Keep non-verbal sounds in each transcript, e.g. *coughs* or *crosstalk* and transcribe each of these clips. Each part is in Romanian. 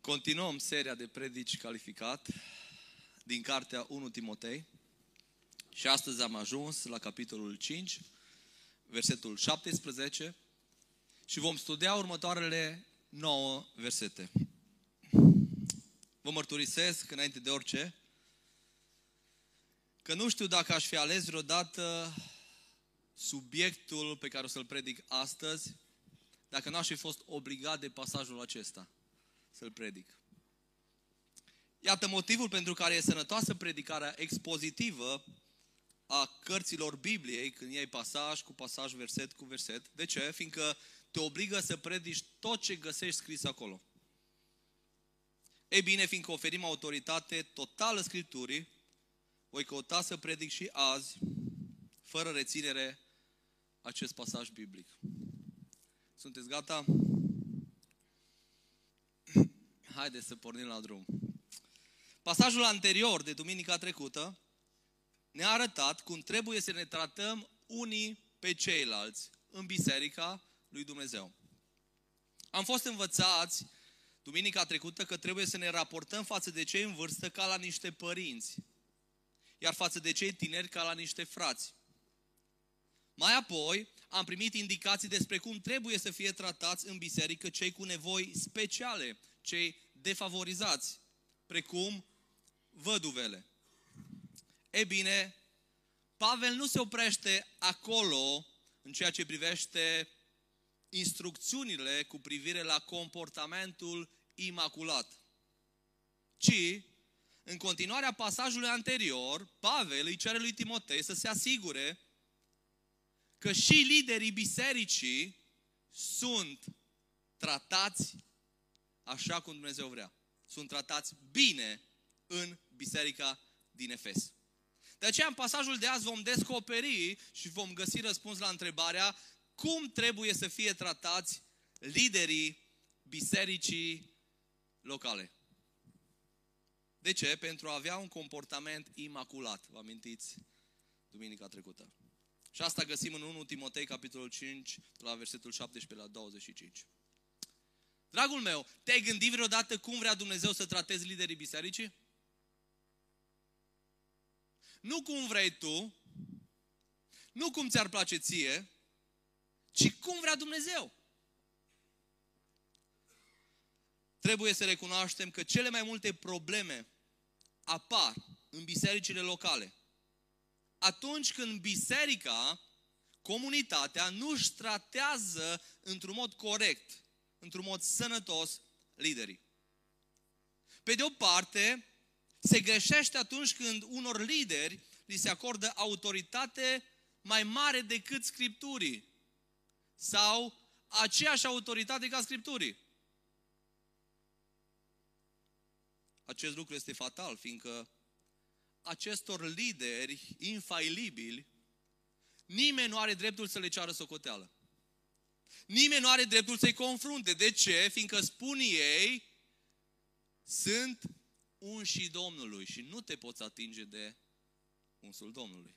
Continuăm seria de predici calificat din cartea 1 Timotei și astăzi am ajuns la capitolul 5, versetul 17 și vom studia următoarele 9 versete. Vă mărturisesc înainte de orice că nu știu dacă aș fi ales vreodată subiectul pe care o să-l predic astăzi dacă nu aș fi fost obligat de pasajul acesta să-l predic. Iată motivul pentru care e sănătoasă predicarea expozitivă a cărților Bibliei, când iei pasaj cu pasaj, verset cu verset. De ce? Fiindcă te obligă să predici tot ce găsești scris acolo. Ei bine, fiindcă oferim autoritate totală Scripturii, voi căuta să predic și azi, fără reținere, acest pasaj biblic. Sunteți gata? Haideți să pornim la drum. Pasajul anterior de duminica trecută ne-a arătat cum trebuie să ne tratăm unii pe ceilalți în biserica lui Dumnezeu. Am fost învățați duminica trecută că trebuie să ne raportăm față de cei în vârstă ca la niște părinți, iar față de cei tineri ca la niște frați. Mai apoi, am primit indicații despre cum trebuie să fie tratați în biserică cei cu nevoi speciale, cei defavorizați, precum văduvele. E bine, Pavel nu se oprește acolo în ceea ce privește instrucțiunile cu privire la comportamentul imaculat, ci, în continuarea pasajului anterior, Pavel îi cere lui Timotei să se asigure că și liderii bisericii sunt tratați așa cum Dumnezeu vrea. Sunt tratați bine în biserica din Efes. De aceea, în pasajul de azi vom descoperi și vom găsi răspuns la întrebarea cum trebuie să fie tratați liderii bisericii locale. De ce? Pentru a avea un comportament imaculat. Vă amintiți duminica trecută. Și asta găsim în 1 Timotei, capitolul 5, la versetul 17 la 25. Dragul meu, te-ai gândit vreodată cum vrea Dumnezeu să tratezi liderii bisericii? Nu cum vrei tu, nu cum ți-ar place ție, ci cum vrea Dumnezeu. Trebuie să recunoaștem că cele mai multe probleme apar în bisericile locale atunci când biserica, comunitatea, nu își tratează într-un mod corect, într-un mod sănătos, liderii. Pe de o parte, se greșește atunci când unor lideri li se acordă autoritate mai mare decât Scripturii sau aceeași autoritate ca Scripturii. Acest lucru este fatal, fiindcă acestor lideri infailibili, nimeni nu are dreptul să le ceară socoteală. Nimeni nu are dreptul să-i confrunte. De ce? Fiindcă spun ei, sunt unși Domnului și nu te poți atinge de unsul Domnului.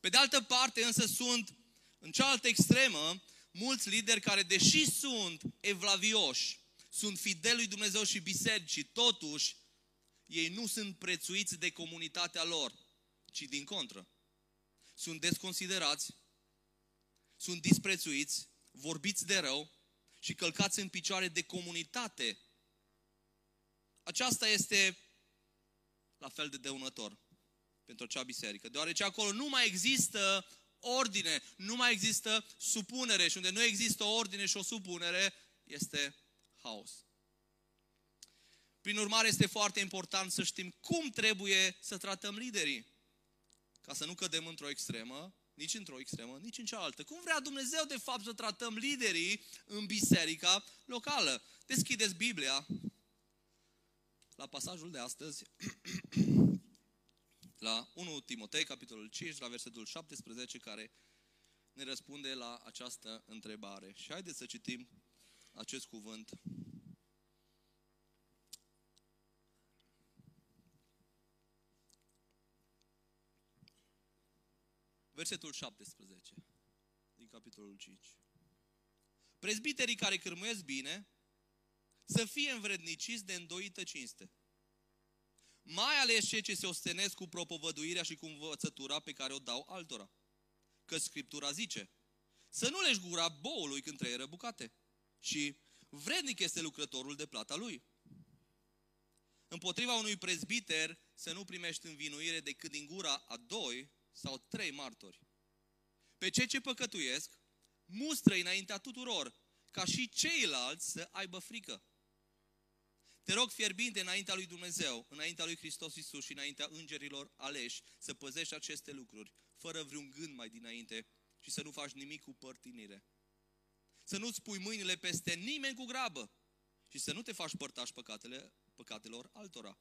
Pe de altă parte, însă, sunt în cealaltă extremă mulți lideri care, deși sunt evlavioși, sunt fideli lui Dumnezeu și bisericii, totuși ei nu sunt prețuiți de comunitatea lor, ci din contră. Sunt desconsiderați, sunt disprețuiți, vorbiți de rău și călcați în picioare de comunitate. Aceasta este la fel de dăunător pentru acea biserică, deoarece acolo nu mai există ordine, nu mai există supunere și unde nu există o ordine și o supunere, este haos. Prin urmare, este foarte important să știm cum trebuie să tratăm liderii. Ca să nu cădem într-o extremă, nici într-o extremă, nici în cealaltă. Cum vrea Dumnezeu, de fapt, să tratăm liderii în biserica locală? Deschideți Biblia la pasajul de astăzi, la 1 Timotei, capitolul 5, la versetul 17, care ne răspunde la această întrebare. Și haideți să citim acest cuvânt Versetul 17 din capitolul 5. Prezbiterii care cârmuiesc bine să fie învredniciți de îndoită cinste. Mai ales cei ce se ostenesc cu propovăduirea și cu învățătura pe care o dau altora. Că Scriptura zice, să nu leși gura boului când trăie răbucate. Și vrednic este lucrătorul de plata lui. Împotriva unui prezbiter să nu primești învinuire decât din gura a doi sau trei martori. Pe cei ce păcătuiesc, mustră înaintea tuturor, ca și ceilalți să aibă frică. Te rog fierbinte înaintea lui Dumnezeu, înaintea lui Hristos Iisus și înaintea îngerilor aleși să păzești aceste lucruri, fără vreun gând mai dinainte și să nu faci nimic cu părtinire. Să nu-ți pui mâinile peste nimeni cu grabă și să nu te faci părtaș păcatele, păcatelor altora.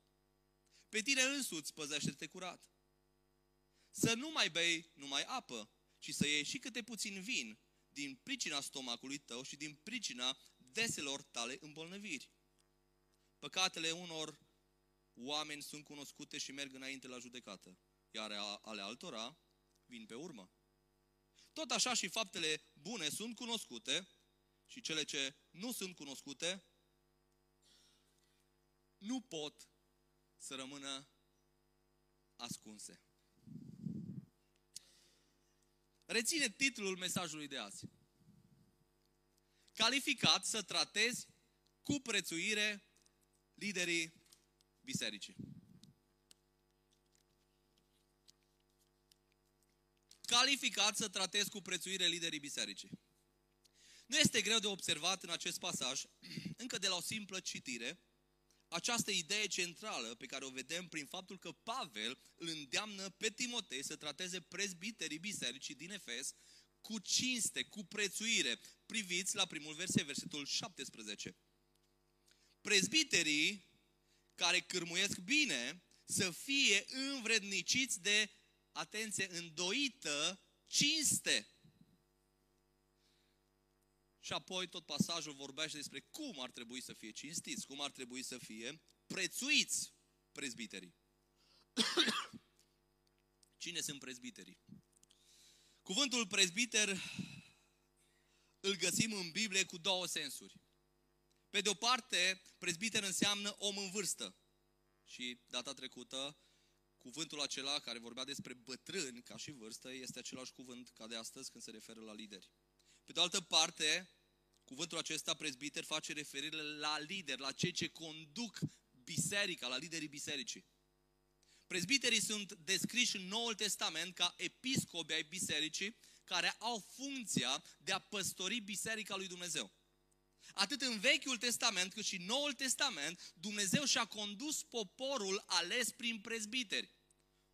Pe tine însuți păzește-te curat. Să nu mai bei numai apă, ci să iei și câte puțin vin din pricina stomacului tău și din pricina deselor tale îmbolnăviri. Păcatele unor oameni sunt cunoscute și merg înainte la judecată, iar ale altora vin pe urmă. Tot așa și faptele bune sunt cunoscute și cele ce nu sunt cunoscute nu pot să rămână ascunse. Reține titlul mesajului de azi. Calificat să tratezi cu prețuire liderii bisericii. Calificat să tratezi cu prețuire liderii bisericii. Nu este greu de observat în acest pasaj, *clears throat* încă de la o simplă citire, această idee centrală pe care o vedem prin faptul că Pavel îl îndeamnă pe Timotei să trateze prezbiterii bisericii din Efes cu cinste, cu prețuire. Priviți la primul verset, versetul 17. Prezbiterii care cârmuiesc bine să fie învredniciți de, atenție, îndoită cinste. Și apoi tot pasajul vorbește despre cum ar trebui să fie cinstiți, cum ar trebui să fie prețuiți prezbiterii. *coughs* Cine sunt prezbiterii? Cuvântul prezbiter îl găsim în Biblie cu două sensuri. Pe de o parte, prezbiter înseamnă om în vârstă. Și data trecută, cuvântul acela care vorbea despre bătrâni ca și vârstă este același cuvânt ca de astăzi când se referă la lideri. Pe de altă parte, cuvântul acesta prezbiter face referire la lideri, la cei ce conduc biserica, la liderii bisericii. Prezbiterii sunt descriși în Noul Testament ca episcopi ai bisericii care au funcția de a păstori biserica lui Dumnezeu. Atât în Vechiul Testament cât și în Noul Testament, Dumnezeu și-a condus poporul ales prin prezbiteri.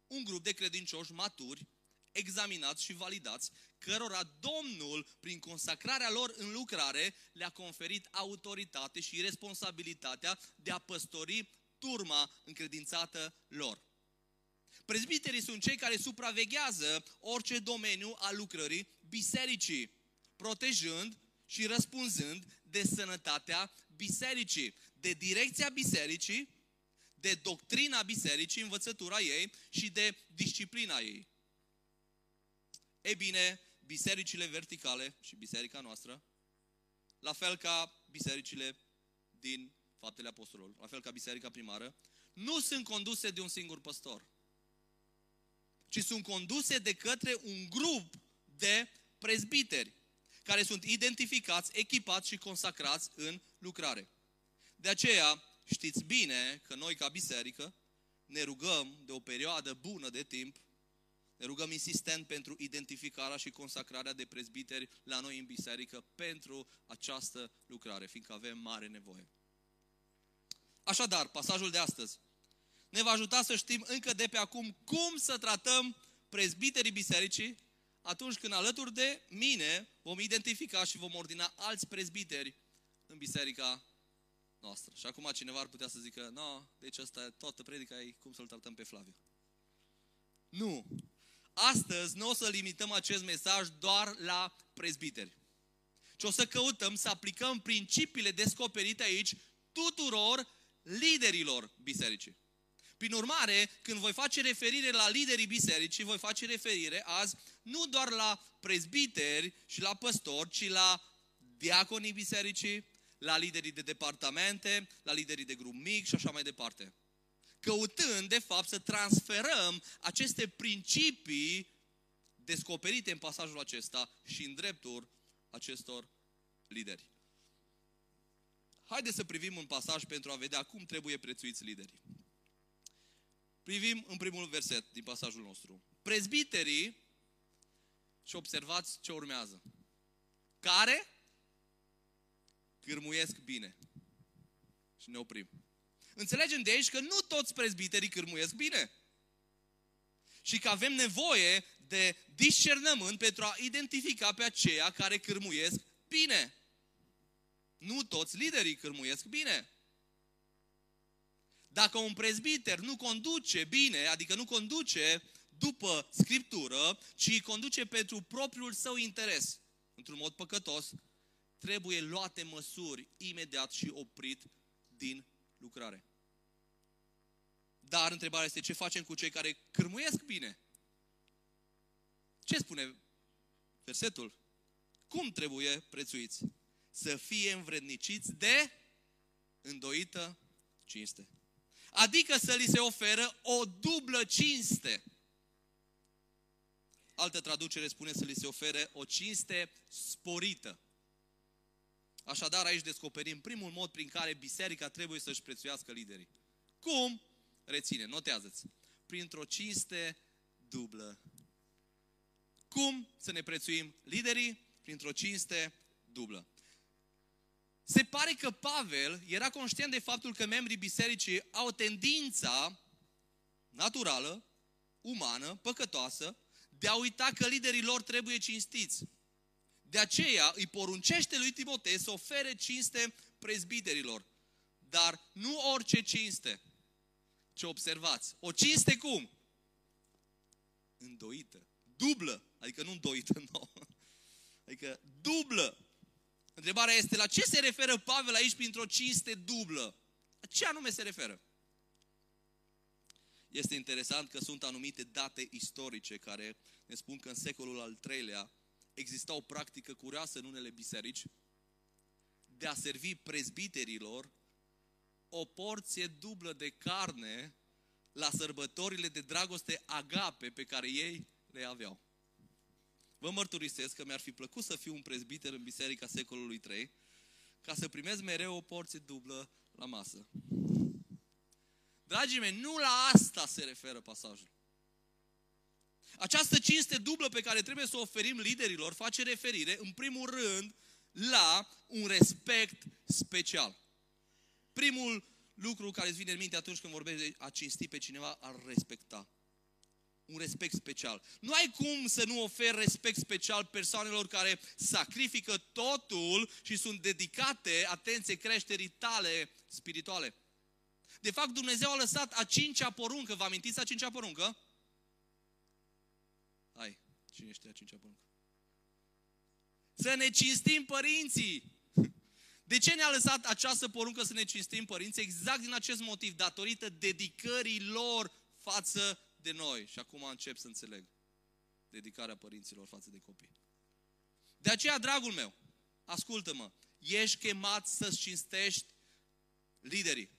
Un grup de credincioși maturi, examinați și validați, cărora Domnul, prin consacrarea lor în lucrare, le-a conferit autoritate și responsabilitatea de a păstori turma încredințată lor. Prezbiterii sunt cei care supraveghează orice domeniu al lucrării bisericii, protejând și răspunzând de sănătatea bisericii, de direcția bisericii, de doctrina bisericii, învățătura ei și de disciplina ei. E bine, bisericile verticale și biserica noastră, la fel ca bisericile din faptele apostolilor, la fel ca biserica primară, nu sunt conduse de un singur păstor, ci sunt conduse de către un grup de prezbiteri care sunt identificați, echipați și consacrați în lucrare. De aceea, știți bine că noi ca biserică ne rugăm de o perioadă bună de timp ne rugăm insistent pentru identificarea și consacrarea de prezbiteri la noi în biserică pentru această lucrare, fiindcă avem mare nevoie. Așadar, pasajul de astăzi ne va ajuta să știm încă de pe acum cum să tratăm prezbiterii bisericii atunci când alături de mine vom identifica și vom ordina alți prezbiteri în biserica noastră. Și acum cineva ar putea să zică, no, deci asta toată predica e cum să-l tratăm pe Flaviu. Nu. Astăzi nu o să limităm acest mesaj doar la prezbiteri. Ci o să căutăm să aplicăm principiile descoperite aici tuturor liderilor bisericii. Prin urmare, când voi face referire la liderii bisericii, voi face referire azi nu doar la prezbiteri și la păstori, ci la diaconii bisericii, la liderii de departamente, la liderii de grup mic și așa mai departe. Căutând, de fapt, să transferăm aceste principii descoperite în pasajul acesta și în dreptul acestor lideri. Haideți să privim un pasaj pentru a vedea cum trebuie prețuiți liderii. Privim în primul verset din pasajul nostru. Prezbiterii, și observați ce urmează, care cârmuiesc bine. Și ne oprim. Înțelegem de aici că nu toți prezbiterii cârmuiesc bine. Și că avem nevoie de discernământ pentru a identifica pe aceia care cârmuiesc bine. Nu toți liderii cârmuiesc bine. Dacă un prezbiter nu conduce bine, adică nu conduce după Scriptură, ci conduce pentru propriul său interes, într-un mod păcătos, trebuie luate măsuri imediat și oprit din lucrare. Dar întrebarea este ce facem cu cei care cârmuiesc bine? Ce spune versetul? Cum trebuie prețuiți? Să fie învredniciți de îndoită cinste. Adică să li se oferă o dublă cinste. Altă traducere spune să li se ofere o cinste sporită. Așadar, aici descoperim primul mod prin care biserica trebuie să-și prețuiască liderii. Cum? Reține, notează-ți. Printr-o cinste dublă. Cum să ne prețuim liderii? Printr-o cinste dublă. Se pare că Pavel era conștient de faptul că membrii bisericii au tendința naturală, umană, păcătoasă, de a uita că liderii lor trebuie cinstiți. De aceea îi poruncește lui Timotei să ofere cinste prezbiterilor. Dar nu orice cinste. Ce observați? O cinste cum? Îndoită. Dublă. Adică nu îndoită, *laughs* nu. Adică dublă. Întrebarea este la ce se referă Pavel aici printr-o cinste dublă? La ce anume se referă? Este interesant că sunt anumite date istorice care ne spun că în secolul al III-lea exista o practică curioasă în unele biserici de a servi prezbiterilor o porție dublă de carne la sărbătorile de dragoste agape pe care ei le aveau. Vă mărturisesc că mi-ar fi plăcut să fiu un prezbiter în biserica secolului 3 ca să primez mereu o porție dublă la masă. Dragii mei, nu la asta se referă pasajul. Această cinste dublă pe care trebuie să o oferim liderilor face referire, în primul rând, la un respect special. Primul lucru care îți vine în minte atunci când vorbești de a cinsti pe cineva, ar respecta. Un respect special. Nu ai cum să nu oferi respect special persoanelor care sacrifică totul și sunt dedicate, atenție, creșterii tale spirituale. De fapt, Dumnezeu a lăsat a cincea poruncă. Vă amintiți a cincea poruncă? Hai, cine știe a cincea poruncă? Să ne cinstim părinții. De ce ne-a lăsat această poruncă să ne cinstim părinții? Exact din acest motiv, datorită dedicării lor față de noi. Și acum încep să înțeleg dedicarea părinților față de copii. De aceea, dragul meu, ascultă-mă, ești chemat să-ți cinstești liderii.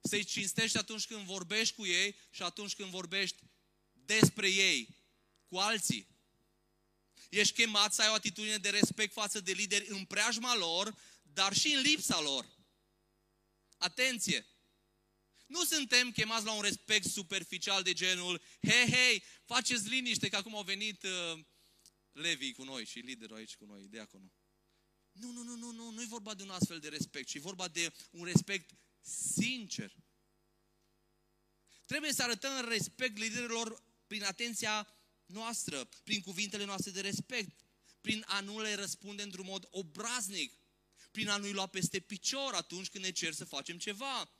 Să-i cinstești atunci când vorbești cu ei și atunci când vorbești despre ei, cu alții. Ești chemat să ai o atitudine de respect față de lideri în preajma lor, dar și în lipsa lor. Atenție! Nu suntem chemați la un respect superficial de genul, hei, hei, faceți liniște că acum au venit uh, Levi cu noi și liderul aici cu noi, diaconul. Nu, nu, nu, nu, nu, nu e vorba de un astfel de respect, ci e vorba de un respect sincer. Trebuie să arătăm respect liderilor prin atenția noastră, prin cuvintele noastre de respect, prin a nu le răspunde într-un mod obraznic, prin a nu-i lua peste picior atunci când ne cer să facem ceva,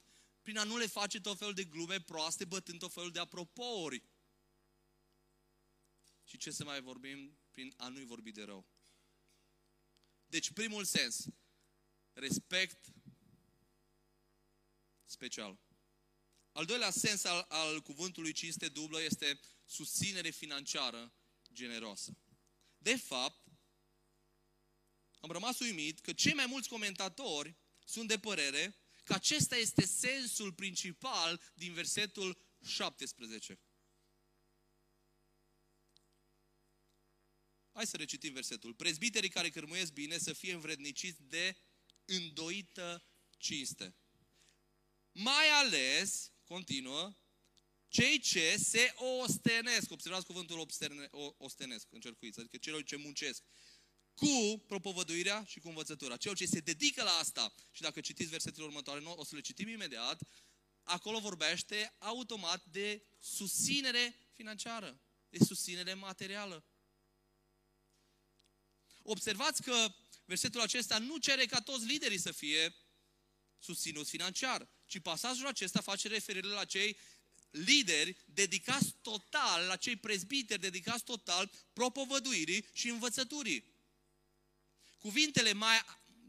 prin a nu le face tot felul de glume proaste, bătând tot felul de apropouri. Și ce să mai vorbim prin a nu-i vorbi de rău. Deci, primul sens, respect special. Al doilea sens al, al cuvântului cinste dublă este susținere financiară generoasă. De fapt, am rămas uimit că cei mai mulți comentatori sunt de părere că acesta este sensul principal din versetul 17. Hai să recitim versetul. Prezbiterii care cărmuiesc bine să fie învredniciți de îndoită cinste. Mai ales, continuă, cei ce se ostenesc. Observați cuvântul obsterne, ostenesc, încercuiți, adică celor ce muncesc cu propovăduirea și cu învățătura. Celor ce se dedică la asta, și dacă citiți versetele următoare, o să le citim imediat, acolo vorbește automat de susținere financiară, de susținere materială. Observați că versetul acesta nu cere ca toți liderii să fie susținuți financiar, ci pasajul acesta face referire la cei lideri dedicați total, la cei prezbiteri dedicați total propovăduirii și învățăturii. Cuvintele mai,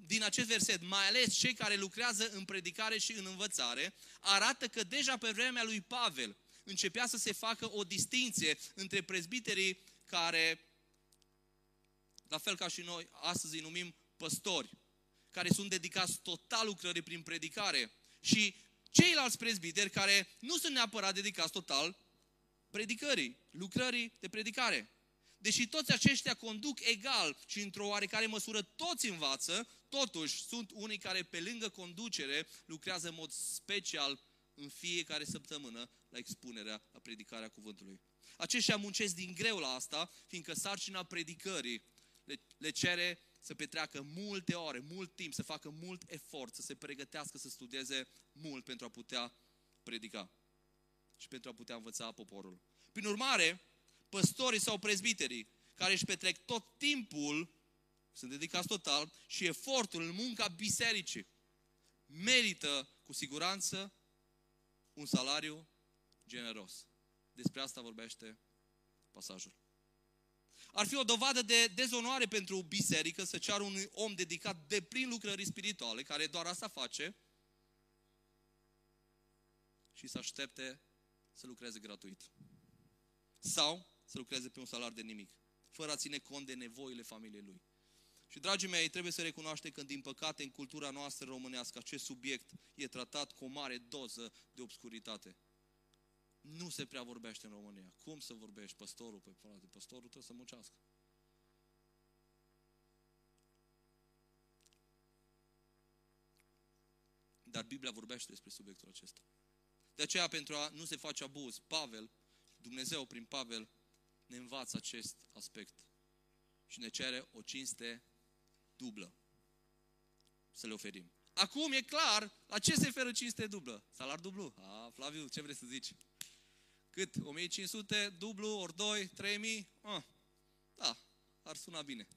din acest verset, mai ales cei care lucrează în predicare și în învățare, arată că deja pe vremea lui Pavel începea să se facă o distinție între prezbiterii care, la fel ca și noi, astăzi îi numim păstori, care sunt dedicați total lucrării prin predicare și ceilalți prezbiteri care nu sunt neapărat dedicați total predicării, lucrării de predicare. Deși toți aceștia conduc egal și într-o oarecare măsură toți învață, totuși sunt unii care pe lângă conducere lucrează în mod special în fiecare săptămână la expunerea, la predicarea cuvântului. Aceștia muncesc din greu la asta, fiindcă sarcina predicării le, le cere să petreacă multe ore, mult timp, să facă mult efort, să se pregătească, să studieze mult pentru a putea predica și pentru a putea învăța poporul. Prin urmare, păstorii sau prezbiterii care își petrec tot timpul, sunt dedicați total, și efortul în munca bisericii, merită cu siguranță un salariu generos. Despre asta vorbește pasajul. Ar fi o dovadă de dezonoare pentru biserică să ceară unui om dedicat de plin lucrării spirituale, care doar asta face, și să aștepte să lucreze gratuit. Sau să lucreze pe un salar de nimic, fără a ține cont de nevoile familiei lui. Și, dragii mei, trebuie să recunoaște că, din păcate, în cultura noastră românească, acest subiect e tratat cu o mare doză de obscuritate. Nu se prea vorbește în România. Cum să vorbești? Păstorul, pe frate, păstorul trebuie să muncească. Dar Biblia vorbește despre subiectul acesta. De aceea, pentru a nu se face abuz, Pavel, Dumnezeu prin Pavel, ne învață acest aspect și ne cere o cinste dublă să le oferim. Acum e clar la ce se referă cinste dublă. Salar dublu. A, Flaviu, ce vrei să zici? Cât? 1500, dublu, ori 2, 3000? Ah, da, ar suna bine.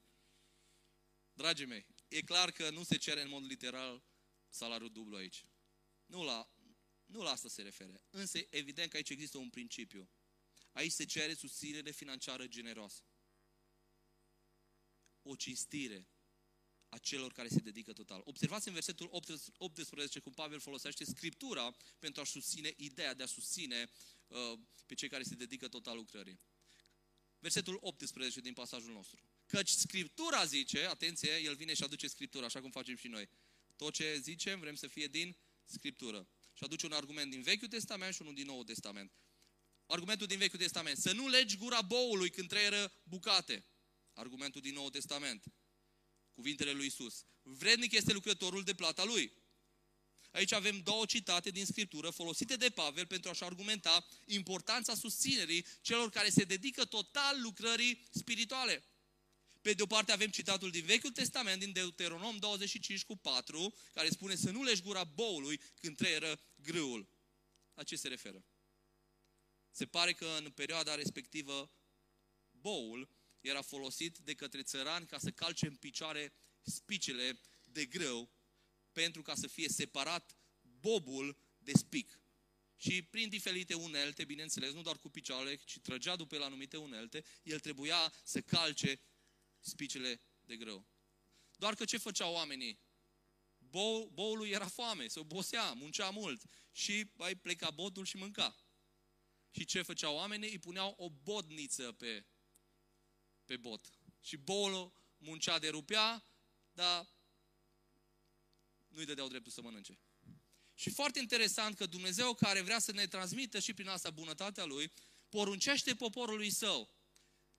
Dragii mei, e clar că nu se cere în mod literal salariul dublu aici. Nu la, nu la asta se refere. Însă, evident că aici există un principiu. Aici se cere susținere financiară generoasă. O cinstire a celor care se dedică total. Observați în versetul 18 cum Pavel folosește Scriptura pentru a susține ideea de a susține uh, pe cei care se dedică total lucrării. Versetul 18 din pasajul nostru. Căci Scriptura zice, atenție, el vine și aduce Scriptura, așa cum facem și noi. Tot ce zicem vrem să fie din Scriptură. Și aduce un argument din Vechiul Testament și unul din Noul Testament. Argumentul din Vechiul Testament. Să nu legi gura boului când trăieră bucate. Argumentul din Noul Testament. Cuvintele lui Isus. Vrednic este lucrătorul de plata lui. Aici avem două citate din Scriptură folosite de Pavel pentru a-și argumenta importanța susținerii celor care se dedică total lucrării spirituale. Pe de o parte avem citatul din Vechiul Testament, din Deuteronom 25 cu 4, care spune să nu legi gura boului când trăieră grâul. La ce se referă? Se pare că în perioada respectivă boul era folosit de către țărani ca să calce în picioare spicele de grâu pentru ca să fie separat bobul de spic. Și prin diferite unelte, bineînțeles, nu doar cu picioarele, ci trăgea după el anumite unelte, el trebuia să calce spicele de grâu. Doar că ce făceau oamenii? Bou, boului era foame, se obosea, muncea mult și mai pleca botul și mânca. Și ce făceau oamenii? Îi puneau o bodniță pe, pe bot. Și boul muncea de rupea, dar nu-i dădeau dreptul să mănânce. Și foarte interesant că Dumnezeu care vrea să ne transmită și prin asta bunătatea Lui, poruncește poporului său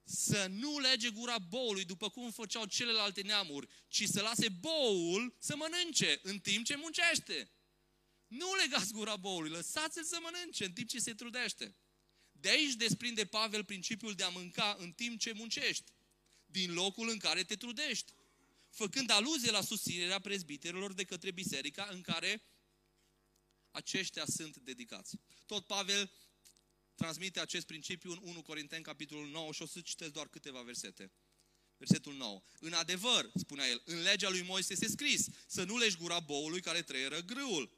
să nu lege gura boului după cum făceau celelalte neamuri, ci să lase boul să mănânce în timp ce muncește. Nu legați gura boului, lăsați-l să mănânce în timp ce se trudește. De aici desprinde Pavel principiul de a mânca în timp ce muncești, din locul în care te trudești, făcând aluzie la susținerea prezbiterilor de către biserica în care aceștia sunt dedicați. Tot Pavel transmite acest principiu în 1 Corinteni, capitolul 9, și o să citesc doar câteva versete. Versetul 9. În adevăr, spunea el, în legea lui Moise este scris să nu legi gura boului care trăieră grâul.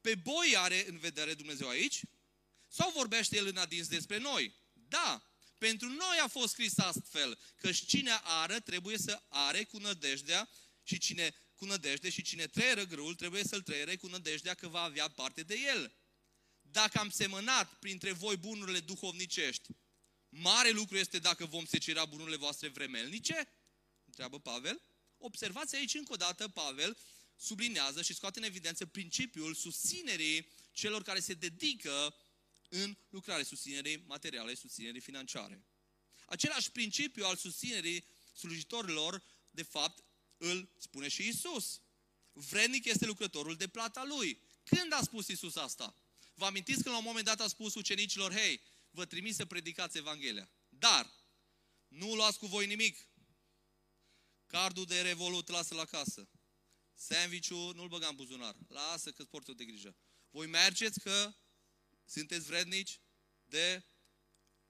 Pe boi are în vedere Dumnezeu aici? Sau vorbește el în adins despre noi? Da, pentru noi a fost scris astfel, că cine ară trebuie să are cu nădejdea și cine cu nădejde și cine trăieră grâul trebuie să-l trăiere cu nădejdea că va avea parte de el. Dacă am semănat printre voi bunurile duhovnicești, mare lucru este dacă vom secera bunurile voastre vremelnice? Întreabă Pavel. Observați aici încă o dată, Pavel sublinează și scoate în evidență principiul susținerii celor care se dedică în lucrare, susținerii materiale, susținerii financiare. Același principiu al susținerii slujitorilor, de fapt, îl spune și Isus. Vrednic este lucrătorul de plata lui. Când a spus Isus asta? Vă amintiți că la un moment dat a spus ucenicilor, hei, vă trimis să predicați Evanghelia. Dar, nu luați cu voi nimic. Cardul de revolut lasă la casă. Sandwich-ul nu-l băga în buzunar. Lasă că-ți port de grijă. Voi mergeți că sunteți vrednici de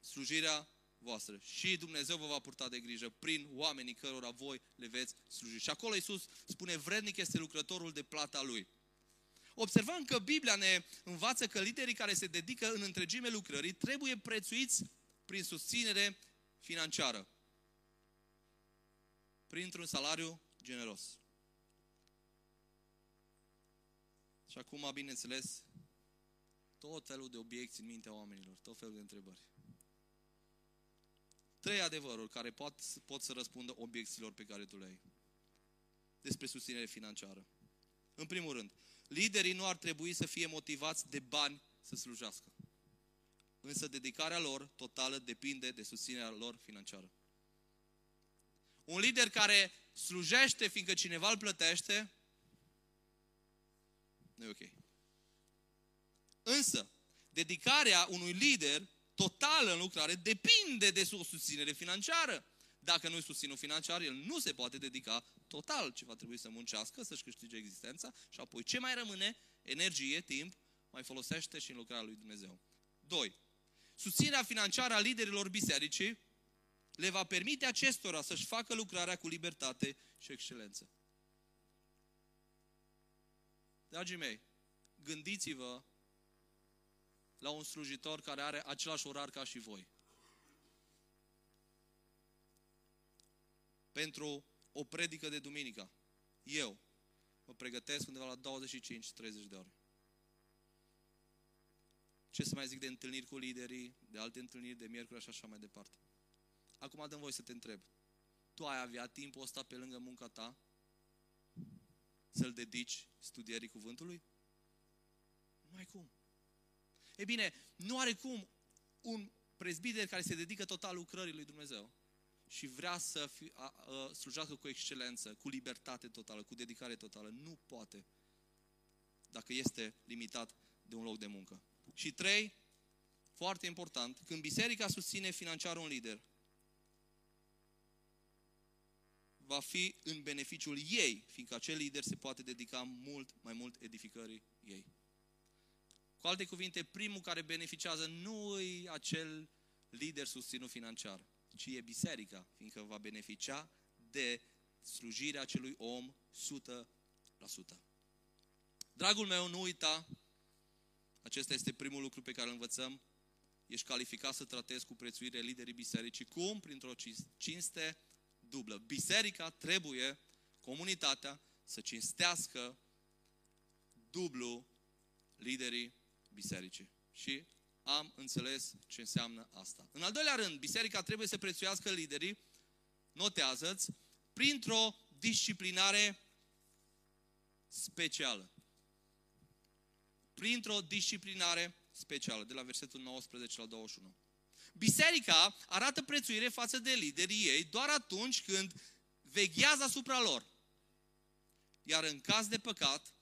slujirea voastră. Și Dumnezeu vă va purta de grijă prin oamenii cărora voi le veți sluji. Și acolo Iisus spune, vrednic este lucrătorul de plata lui. Observăm că Biblia ne învață că liderii care se dedică în întregime lucrării trebuie prețuiți prin susținere financiară. Printr-un salariu generos. Și acum, bineînțeles, tot felul de obiecții în mintea oamenilor, tot felul de întrebări. Trei adevăruri care pot, pot să răspundă obiecțiilor pe care tu le ai despre susținere financiară. În primul rând, liderii nu ar trebui să fie motivați de bani să slujească. Însă dedicarea lor totală depinde de susținerea lor financiară. Un lider care slujește fiindcă cineva îl plătește, nu e ok. Însă, dedicarea unui lider totală în lucrare depinde de o susținere financiară. Dacă nu-i susținut financiar, el nu se poate dedica total, ci va trebui să muncească, să-și câștige existența și apoi ce mai rămâne, energie, timp, mai folosește și în lucrarea lui Dumnezeu. 2. Susținerea financiară a liderilor bisericii le va permite acestora să-și facă lucrarea cu libertate și excelență. Dragii mei, gândiți-vă la un slujitor care are același orar ca și voi. Pentru o predică de duminică, eu mă pregătesc undeva la 25-30 de ore. Ce să mai zic de întâlniri cu liderii, de alte întâlniri de miercuri și așa mai departe. Acum dăm voi să te întreb. Tu ai avea timpul ăsta pe lângă munca ta să-l dedici studierii cuvântului? Nu ai cum. E bine, nu are cum un prezbiter care se dedică total lucrării lui Dumnezeu și vrea să fi, a, a, slujească cu excelență, cu libertate totală, cu dedicare totală. Nu poate dacă este limitat de un loc de muncă. Și trei, foarte important, când biserica susține financiar un lider, va fi în beneficiul ei, fiindcă acel lider se poate dedica mult mai mult edificării ei. Cu alte cuvinte, primul care beneficiază nu e acel lider susținut financiar, ci e biserica, fiindcă va beneficia de slujirea acelui om 100%. Dragul meu, nu uita, acesta este primul lucru pe care îl învățăm, ești calificat să tratezi cu prețuire liderii bisericii. Cum? Printr-o cinste dublă. Biserica trebuie, comunitatea, să cinstească dublu liderii bisericii. Și am înțeles ce înseamnă asta. În al doilea rând, biserica trebuie să prețuiască liderii, notează-ți, printr-o disciplinare specială. Printr-o disciplinare specială, de la versetul 19 la 21. Biserica arată prețuire față de liderii ei doar atunci când veghează asupra lor. Iar în caz de păcat,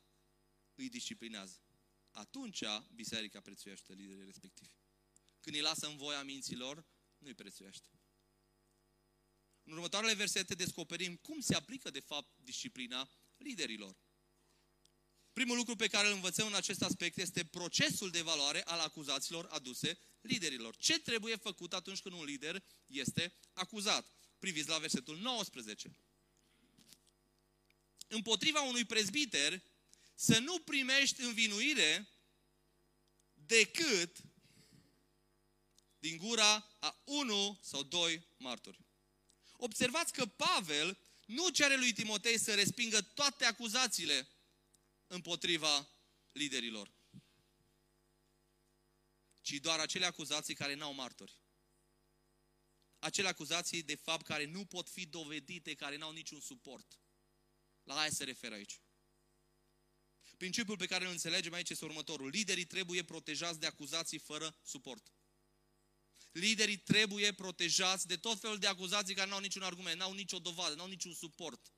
îi disciplinează. Atunci biserica prețuiește liderii respectivi. Când îi lasă în voia minților, nu îi prețuiește. În următoarele versete descoperim cum se aplică de fapt disciplina liderilor. Primul lucru pe care îl învățăm în acest aspect este procesul de evaluare al acuzațiilor aduse liderilor. Ce trebuie făcut atunci când un lider este acuzat? Priviți la versetul 19. Împotriva unui prezbiter să nu primești învinuire decât din gura a unu sau doi martori. Observați că Pavel nu cere lui Timotei să respingă toate acuzațiile împotriva liderilor, ci doar acele acuzații care n-au martori. Acele acuzații, de fapt, care nu pot fi dovedite, care n-au niciun suport. La aia se referă aici. Principiul pe care îl înțelegem aici este următorul. Liderii trebuie protejați de acuzații fără suport. Liderii trebuie protejați de tot felul de acuzații care nu au niciun argument, nu au nicio dovadă, nu au niciun suport.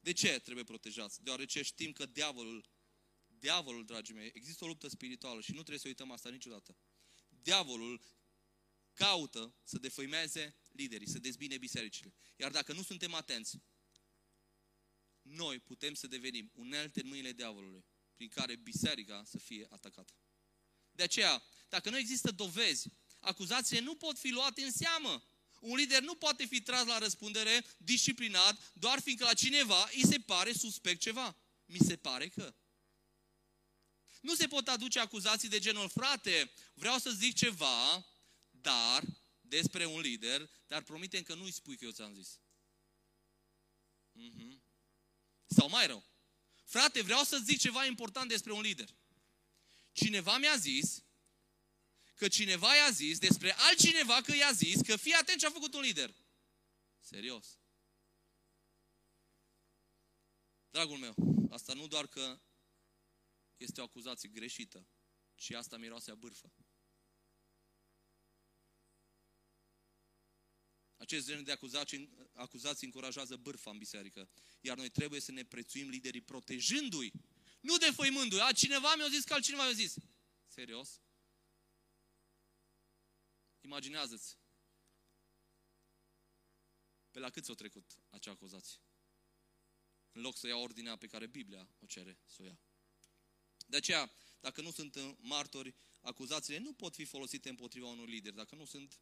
De ce trebuie protejați? Deoarece știm că diavolul, diavolul, dragii mei, există o luptă spirituală și nu trebuie să uităm asta niciodată. Diavolul caută să defăimeze liderii, să dezbine bisericile. Iar dacă nu suntem atenți, noi putem să devenim unelte în mâinile diavolului, prin care biserica să fie atacată. De aceea, dacă nu există dovezi, acuzațiile nu pot fi luate în seamă. Un lider nu poate fi tras la răspundere, disciplinat, doar fiindcă la cineva îi se pare suspect ceva. Mi se pare că. Nu se pot aduce acuzații de genul, frate, vreau să zic ceva, dar, despre un lider, dar promitem că nu-i spui că eu ți-am zis. Mm-hmm. Sau mai rău. Frate, vreau să zic ceva important despre un lider. Cineva mi-a zis că cineva i-a zis despre altcineva că i-a zis că fii atent ce a făcut un lider. Serios. Dragul meu, asta nu doar că este o acuzație greșită, ci asta miroase a bârfă. Acest gen de acuzații, acuzații încurajează bârfa în biserică. Iar noi trebuie să ne prețuim liderii protejându-i. Nu defăimându-i. A, cineva mi-a zis că altcineva mi-a zis. Serios? Imaginează-ți. Pe la cât s-a trecut acea acuzație? În loc să ia ordinea pe care Biblia o cere să o ia. De aceea, dacă nu sunt martori, acuzațiile nu pot fi folosite împotriva unui lider, dacă nu sunt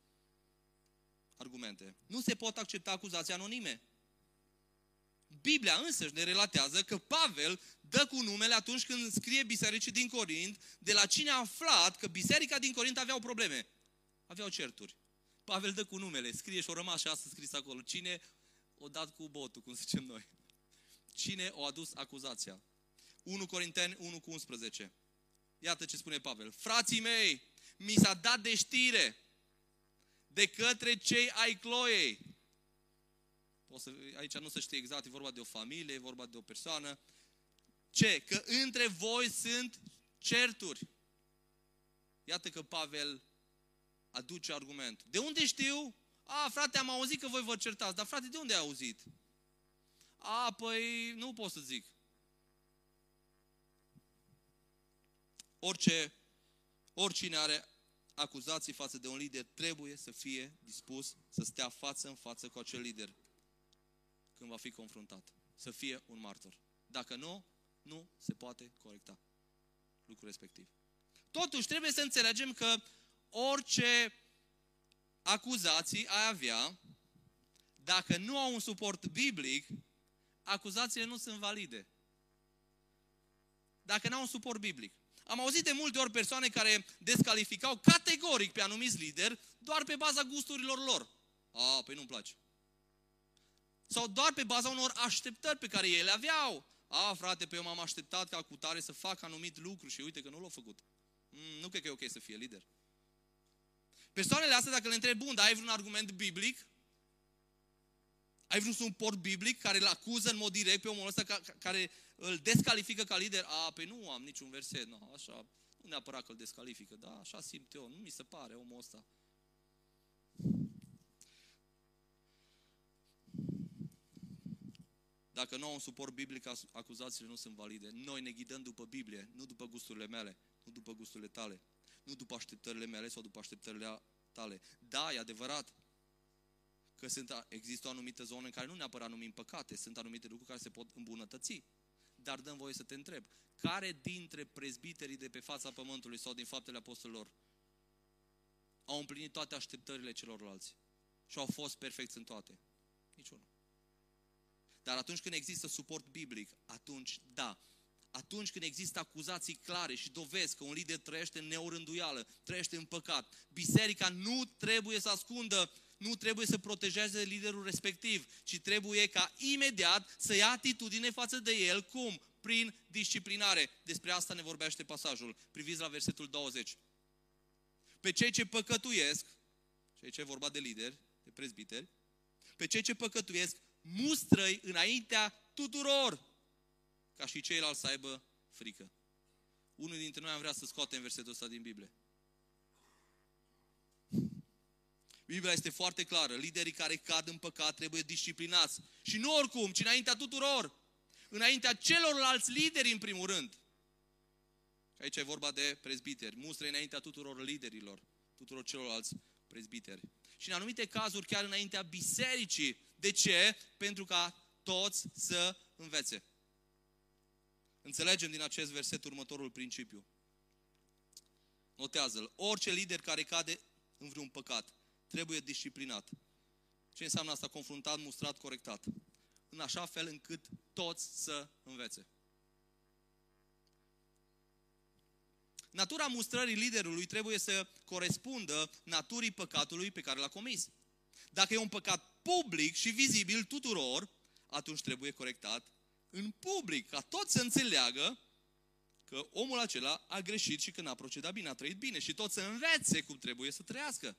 argumente. Nu se pot accepta acuzații anonime. Biblia însă ne relatează că Pavel dă cu numele atunci când scrie bisericii din Corint, de la cine a aflat că biserica din Corint aveau probleme. Aveau certuri. Pavel dă cu numele, scrie și o rămas și asta scris acolo. Cine o dat cu botul, cum zicem noi. Cine o adus acuzația? 1 Corinteni 1 cu 11. Iată ce spune Pavel. Frații mei, mi s-a dat de știre de către cei ai Cloei. O să, aici nu se știe exact, e vorba de o familie, e vorba de o persoană. Ce? Că între voi sunt certuri. Iată că Pavel aduce argument. De unde știu? A, frate, am auzit că voi vă certați. Dar frate, de unde ai auzit? A, păi, nu pot să zic. Orice, oricine are acuzații față de un lider trebuie să fie dispus să stea față în față cu acel lider când va fi confruntat. Să fie un martor. Dacă nu, nu se poate corecta lucrul respectiv. Totuși, trebuie să înțelegem că orice acuzații ai avea, dacă nu au un suport biblic, acuzațiile nu sunt valide. Dacă nu au un suport biblic. Am auzit de multe ori persoane care descalificau categoric pe anumiți lideri doar pe baza gusturilor lor. A, păi nu-mi place. Sau doar pe baza unor așteptări pe care ele aveau. A, frate, pe eu m-am așteptat ca cu tare să fac anumit lucru și uite că nu l-au făcut. Mm, nu cred că e ok să fie lider. Persoanele astea, dacă le întreb, bun, dar ai vreun argument biblic? Ai vrut un port biblic care îl acuză în mod direct pe omul ăsta, ca, care îl descalifică ca lider? A, pe nu am niciun verset, nu, așa, nu neapărat că îl descalifică, da, așa simt eu, nu mi se pare omul ăsta. Dacă nu au un suport biblic, acuzațiile nu sunt valide. Noi ne ghidăm după Biblie, nu după gusturile mele, nu după gusturile tale, nu după așteptările mele sau după așteptările tale. Da, e adevărat că sunt, există o anumită zonă în care nu neapărat numim păcate, sunt anumite lucruri care se pot îmbunătăți. Dar dăm voie să te întreb, care dintre prezbiterii de pe fața pământului sau din faptele apostolilor au împlinit toate așteptările celorlalți și au fost perfecți în toate? Niciunul. Dar atunci când există suport biblic, atunci da. Atunci când există acuzații clare și dovezi că un lider trăiește în neorânduială, trăiește în păcat, biserica nu trebuie să ascundă, nu trebuie să protejeze liderul respectiv, ci trebuie ca imediat să ia atitudine față de el. Cum? Prin disciplinare. Despre asta ne vorbește pasajul. Priviți la versetul 20. Pe cei ce păcătuiesc, cei ce vorba de lideri, de prezbiteri, pe cei ce păcătuiesc, mustrăi înaintea tuturor, ca și ceilalți să aibă frică. Unul dintre noi am vrea să scoatem versetul ăsta din Biblie. Biblia este foarte clară. Liderii care cad în păcat trebuie disciplinați. Și nu oricum, ci înaintea tuturor. Înaintea celorlalți lideri, în primul rând. Și aici e vorba de prezbiteri. Mustră înaintea tuturor liderilor, tuturor celorlalți prezbiteri. Și în anumite cazuri chiar înaintea bisericii de ce? Pentru ca toți să învețe. Înțelegem din acest verset următorul principiu. Notează-l. Orice lider care cade în vreun păcat trebuie disciplinat. Ce înseamnă asta? Confruntat, mustrat, corectat. În așa fel încât toți să învețe. Natura mustrării liderului trebuie să corespundă naturii păcatului pe care l-a comis. Dacă e un păcat public și vizibil tuturor, atunci trebuie corectat în public, ca toți să înțeleagă că omul acela a greșit și că n-a procedat bine, a trăit bine și toți să învețe cum trebuie să trăiască.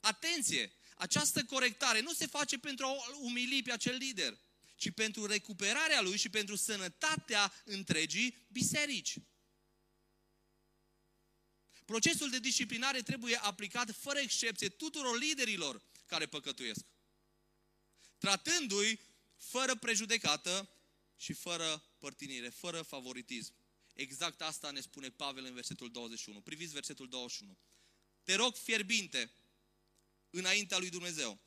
Atenție! Această corectare nu se face pentru a umili pe acel lider, ci pentru recuperarea lui și pentru sănătatea întregii biserici. Procesul de disciplinare trebuie aplicat fără excepție tuturor liderilor care păcătuiesc. Tratându-i fără prejudecată și fără părtinire, fără favoritism. Exact asta ne spune Pavel în versetul 21. Priviți versetul 21. Te rog fierbinte, înaintea lui Dumnezeu,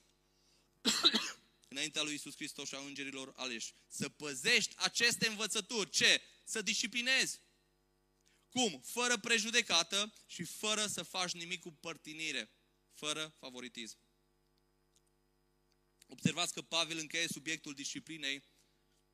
*coughs* înaintea lui Isus Hristos și a îngerilor aleși, să păzești aceste învățături. Ce? Să disciplinezi. Cum? Fără prejudecată și fără să faci nimic cu părtinire, fără favoritism. Observați că Pavel încheie subiectul disciplinei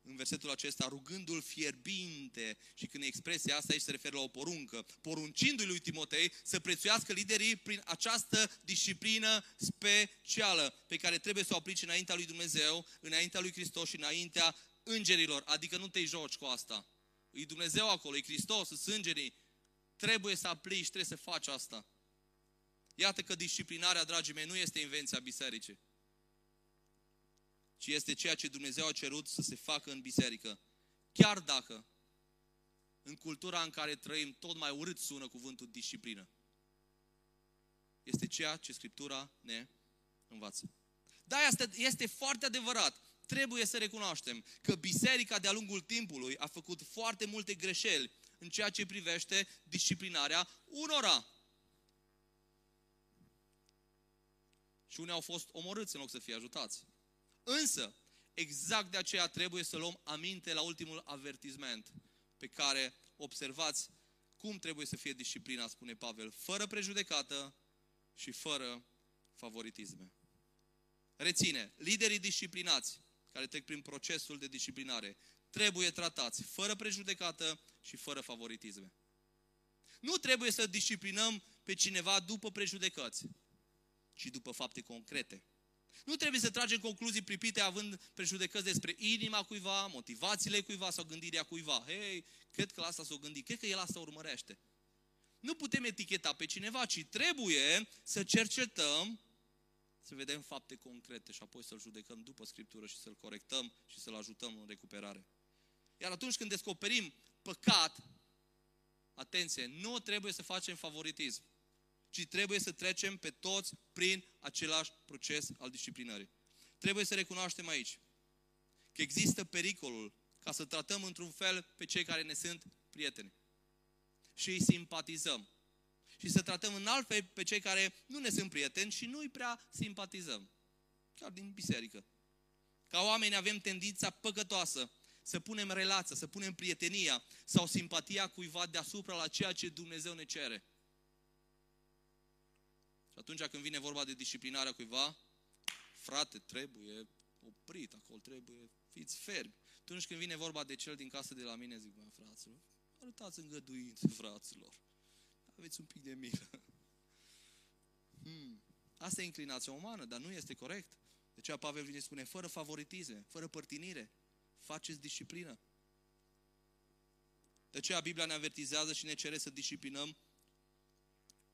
în versetul acesta, rugându-l fierbinte, și când expresia asta aici se referă la o poruncă, poruncindu-i lui Timotei să prețuiască liderii prin această disciplină specială pe care trebuie să o aplici înaintea lui Dumnezeu, înaintea lui Hristos și înaintea îngerilor. Adică nu te joci cu asta. E Dumnezeu acolo, e Hristos, sunt îngerii. Trebuie să aplici, trebuie să faci asta. Iată că disciplinarea, dragii mei, nu este invenția bisericii ci este ceea ce Dumnezeu a cerut să se facă în biserică. Chiar dacă în cultura în care trăim tot mai urât sună cuvântul disciplină. Este ceea ce Scriptura ne învață. Da, este, este foarte adevărat. Trebuie să recunoaștem că biserica de-a lungul timpului a făcut foarte multe greșeli în ceea ce privește disciplinarea unora. Și unii au fost omorâți în loc să fie ajutați. Însă, exact de aceea trebuie să luăm aminte la ultimul avertisment pe care observați cum trebuie să fie disciplina, spune Pavel, fără prejudecată și fără favoritisme. Reține, liderii disciplinați care trec prin procesul de disciplinare trebuie tratați fără prejudecată și fără favoritisme. Nu trebuie să disciplinăm pe cineva după prejudecăți, ci după fapte concrete. Nu trebuie să tragem concluzii pripite având prejudecăți despre inima cuiva, motivațiile cuiva sau gândirea cuiva. Hei, cred că la asta s-o gândi, cred că el asta să vedem fapte concrete și apoi să-l judecăm după Scriptură și să-l corectăm și să-l ajutăm în recuperare. Iar atunci când descoperim păcat, atenție, nu trebuie să facem favoritism, ci trebuie să trecem pe toți prin același proces al disciplinării. Trebuie să recunoaștem aici că există pericolul ca să tratăm într-un fel pe cei care ne sunt prieteni și îi simpatizăm. Și să tratăm în alt fel pe cei care nu ne sunt prieteni și nu îi prea simpatizăm. Chiar din biserică. Ca oameni avem tendința păcătoasă să punem relația, să punem prietenia sau simpatia cuiva deasupra la ceea ce Dumnezeu ne cere. Și atunci când vine vorba de disciplinarea cuiva, frate, trebuie oprit acolo, trebuie, fiți fermi. Atunci când vine vorba de cel din casă de la mine, zic, mă, fraților, arătați îngăduință, *laughs* fraților. Aveți un pic de milă. *laughs* Hmm. Asta e inclinația umană, dar nu este corect. De aceea Pavel vine și spune, fără favoritisme, fără părtinire, faceți disciplină. De aceea Biblia ne avertizează și ne cere să disciplinăm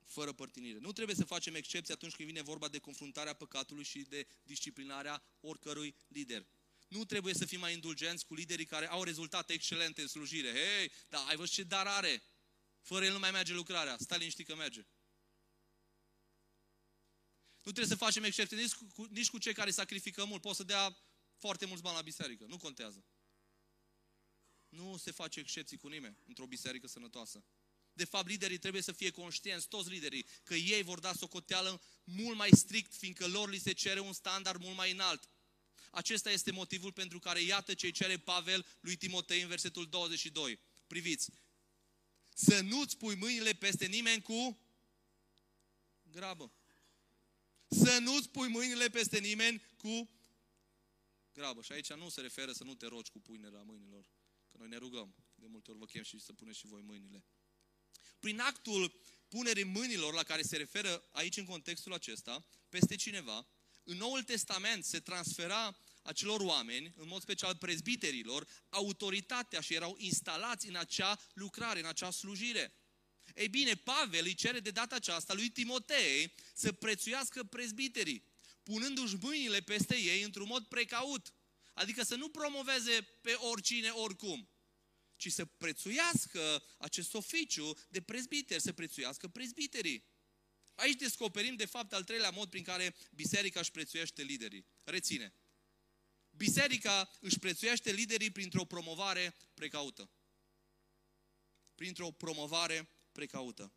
fără părtinire. Nu trebuie să facem excepție atunci când vine vorba de confruntarea păcatului și de disciplinarea oricărui lider. Nu trebuie să fim mai indulgenți cu liderii care au rezultate excelente în slujire. Hei, dar ai văzut ce dar are? Fără el nu mai merge lucrarea. Stai liniștit că merge. Nu trebuie să facem excepție nici cu, nici cu cei care sacrifică mult. Pot să dea foarte mulți bani la biserică. Nu contează. Nu se face excepții cu nimeni într-o biserică sănătoasă. De fapt, liderii trebuie să fie conștienți, toți liderii, că ei vor da socoteală mult mai strict, fiindcă lor li se cere un standard mult mai înalt. Acesta este motivul pentru care, iată ce cere Pavel lui Timotei în versetul 22. Priviți, să nu-ți pui mâinile peste nimeni cu grabă. Să nu-ți pui mâinile peste nimeni cu grabă. Și aici nu se referă să nu te rogi cu punerea mâinilor. Că noi ne rugăm. De multe ori vă chem și să puneți și voi mâinile. Prin actul punerii mâinilor la care se referă aici în contextul acesta, peste cineva, în Noul Testament se transfera acelor oameni, în mod special prezbiterilor, autoritatea și erau instalați în acea lucrare, în acea slujire. Ei bine, Pavel îi cere de data aceasta lui Timotei să prețuiască prezbiterii, punându-și mâinile peste ei într-un mod precaut. Adică să nu promoveze pe oricine, oricum, ci să prețuiască acest oficiu de prezbiter, să prețuiască prezbiterii. Aici descoperim, de fapt, al treilea mod prin care biserica își prețuiește liderii. Reține. Biserica își prețuiește liderii printr-o promovare precaută. Printr-o promovare precaută.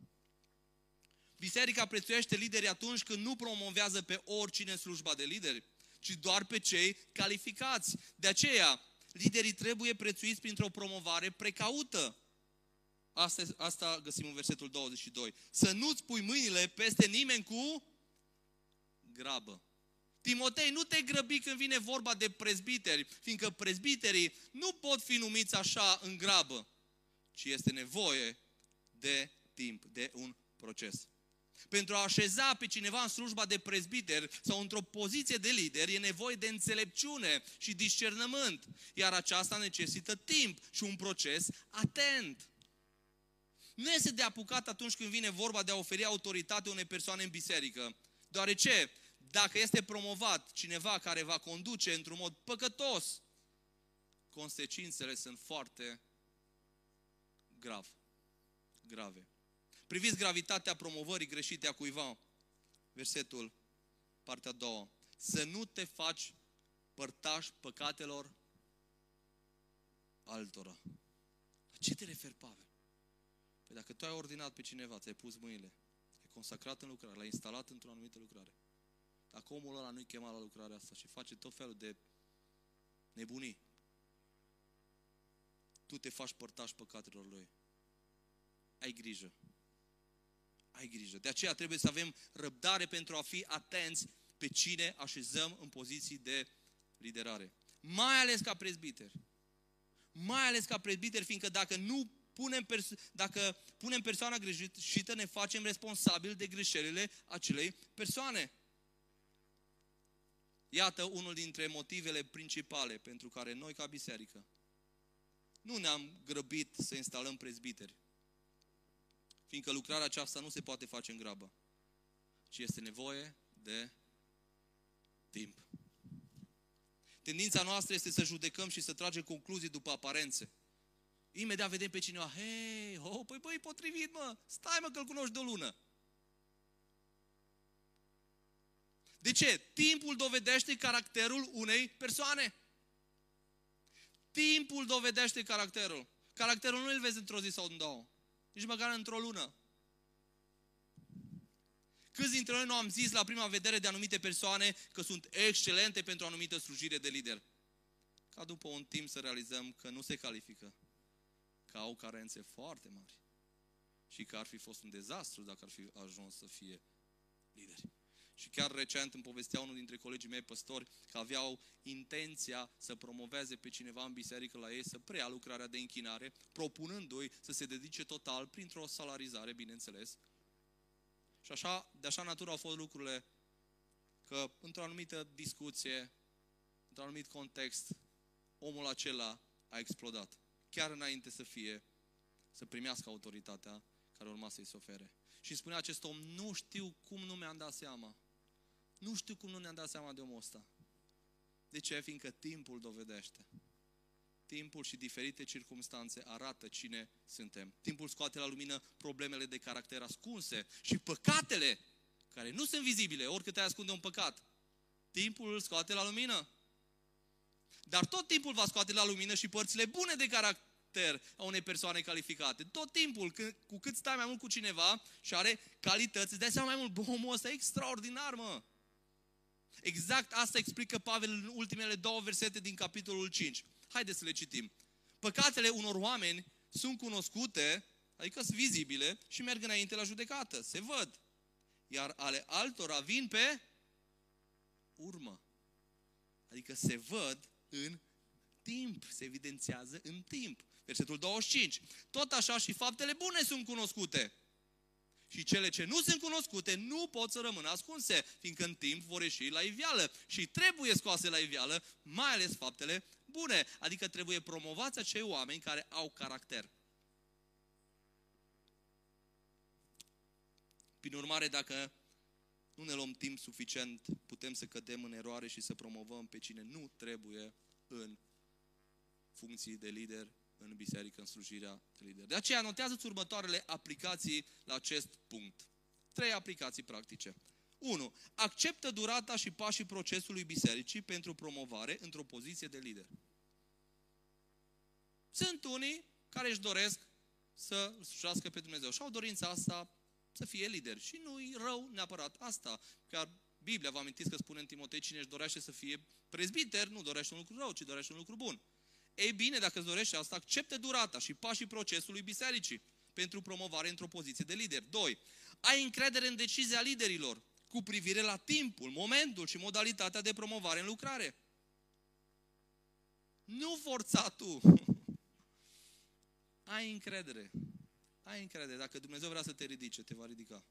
Biserica prețuiește liderii atunci când nu promovează pe oricine slujba de lideri, ci doar pe cei calificați. De aceea, liderii trebuie prețuiți printr-o promovare precaută. Asta, asta găsim în versetul 22. Să nu-ți pui mâinile peste nimeni cu grabă. Timotei, nu te grăbi când vine vorba de prezbiteri, fiindcă prezbiterii nu pot fi numiți așa în grabă, ci este nevoie de timp, de un proces. Pentru a așeza pe cineva în slujba de prezbiter sau într-o poziție de lider, e nevoie de înțelepciune și discernământ. Iar aceasta necesită timp și un proces atent. Nu este de apucat atunci când vine vorba de a oferi autoritate unei persoane în biserică. Deoarece dacă este promovat cineva care va conduce într-un mod păcătos, consecințele sunt foarte grav, grave. Priviți gravitatea promovării greșite a cuiva. Versetul, partea a doua. Să nu te faci părtaș păcatelor altora. La ce te referi, Pavel? Păi dacă tu ai ordinat pe cineva, ți-ai pus mâinile, ai consacrat în lucrare, l-ai instalat într-o anumită lucrare, dacă omul ăla nu-i chemat la lucrarea asta și face tot felul de nebunii, tu te faci părtaș păcatelor lui. Ai grijă. Ai grijă. De aceea trebuie să avem răbdare pentru a fi atenți pe cine așezăm în poziții de liderare. Mai ales ca prezbiteri. Mai ales ca prezbiteri, fiindcă dacă nu punem, perso- dacă punem persoana greșită, ne facem responsabili de greșelile acelei persoane. Iată unul dintre motivele principale pentru care noi ca biserică nu ne-am grăbit să instalăm prezbiteri. Fiindcă lucrarea aceasta nu se poate face în grabă, ci este nevoie de timp. Tendința noastră este să judecăm și să tragem concluzii după aparențe. Imediat vedem pe cineva, hei, oh, păi, păi, potrivit, mă, stai mă că-l cunoști de o lună. De ce? Timpul dovedește caracterul unei persoane. Timpul dovedește caracterul. Caracterul nu îl vezi într-o zi sau în două. Nici măcar într-o lună. Câți dintre noi nu am zis la prima vedere de anumite persoane că sunt excelente pentru o anumită slujire de lider? Ca după un timp să realizăm că nu se califică, că au carențe foarte mari și că ar fi fost un dezastru dacă ar fi ajuns să fie lideri. Și chiar recent îmi povestea unul dintre colegii mei păstori că aveau intenția să promoveze pe cineva în biserică la ei să preia lucrarea de închinare, propunându-i să se dedice total printr-o salarizare, bineînțeles. Și așa, de așa natură au fost lucrurile că într-o anumită discuție, într-un anumit context, omul acela a explodat. Chiar înainte să fie, să primească autoritatea care urma să-i se ofere. Și spunea acest om, nu știu cum nu mi-am dat seama. Nu știu cum nu ne-am dat seama de omul ăsta. De ce? Fiindcă timpul dovedește. Timpul și diferite circunstanțe arată cine suntem. Timpul scoate la lumină problemele de caracter ascunse și păcatele care nu sunt vizibile, oricât ai ascunde un păcat. Timpul îl scoate la lumină. Dar tot timpul va scoate la lumină și părțile bune de caracter a unei persoane calificate. Tot timpul, cu cât stai mai mult cu cineva și are calități, îți dai seama mai mult, bă, omul ăsta e extraordinar, mă. Exact asta explică Pavel în ultimele două versete din capitolul 5. Haideți să le citim. Păcatele unor oameni sunt cunoscute, adică sunt vizibile și merg înainte la judecată, se văd. Iar ale altora vin pe urmă. Adică se văd în timp, se evidențiază în timp. Versetul 25. Tot așa și faptele bune sunt cunoscute. Și cele ce nu sunt cunoscute nu pot să rămână ascunse, fiindcă în timp vor ieși la iveală și trebuie scoase la iveală, mai ales faptele bune. Adică trebuie promovați acei oameni care au caracter. Prin urmare, dacă nu ne luăm timp suficient, putem să cădem în eroare și să promovăm pe cine nu trebuie în funcții de lider în biserică, în slujirea de lider. De aceea notează-ți următoarele aplicații la acest punct. Trei aplicații practice. 1. Acceptă durata și pașii procesului bisericii pentru promovare într-o poziție de lider. Sunt unii care își doresc să slujească pe Dumnezeu și au dorința asta să fie lider. Și nu-i rău neapărat asta. Chiar Biblia, vă amintiți că spune în Timotei, cine își dorește să fie prezbiter, nu dorește un lucru rău, ci dorește un lucru bun. Ei bine, dacă îți dorește asta, accepte durata și pașii procesului bisericii pentru promovare într-o poziție de lider. 2. Ai încredere în decizia liderilor cu privire la timpul, momentul și modalitatea de promovare în lucrare. Nu forța tu. *laughs* Ai încredere. Ai încredere. Dacă Dumnezeu vrea să te ridice, te va ridica.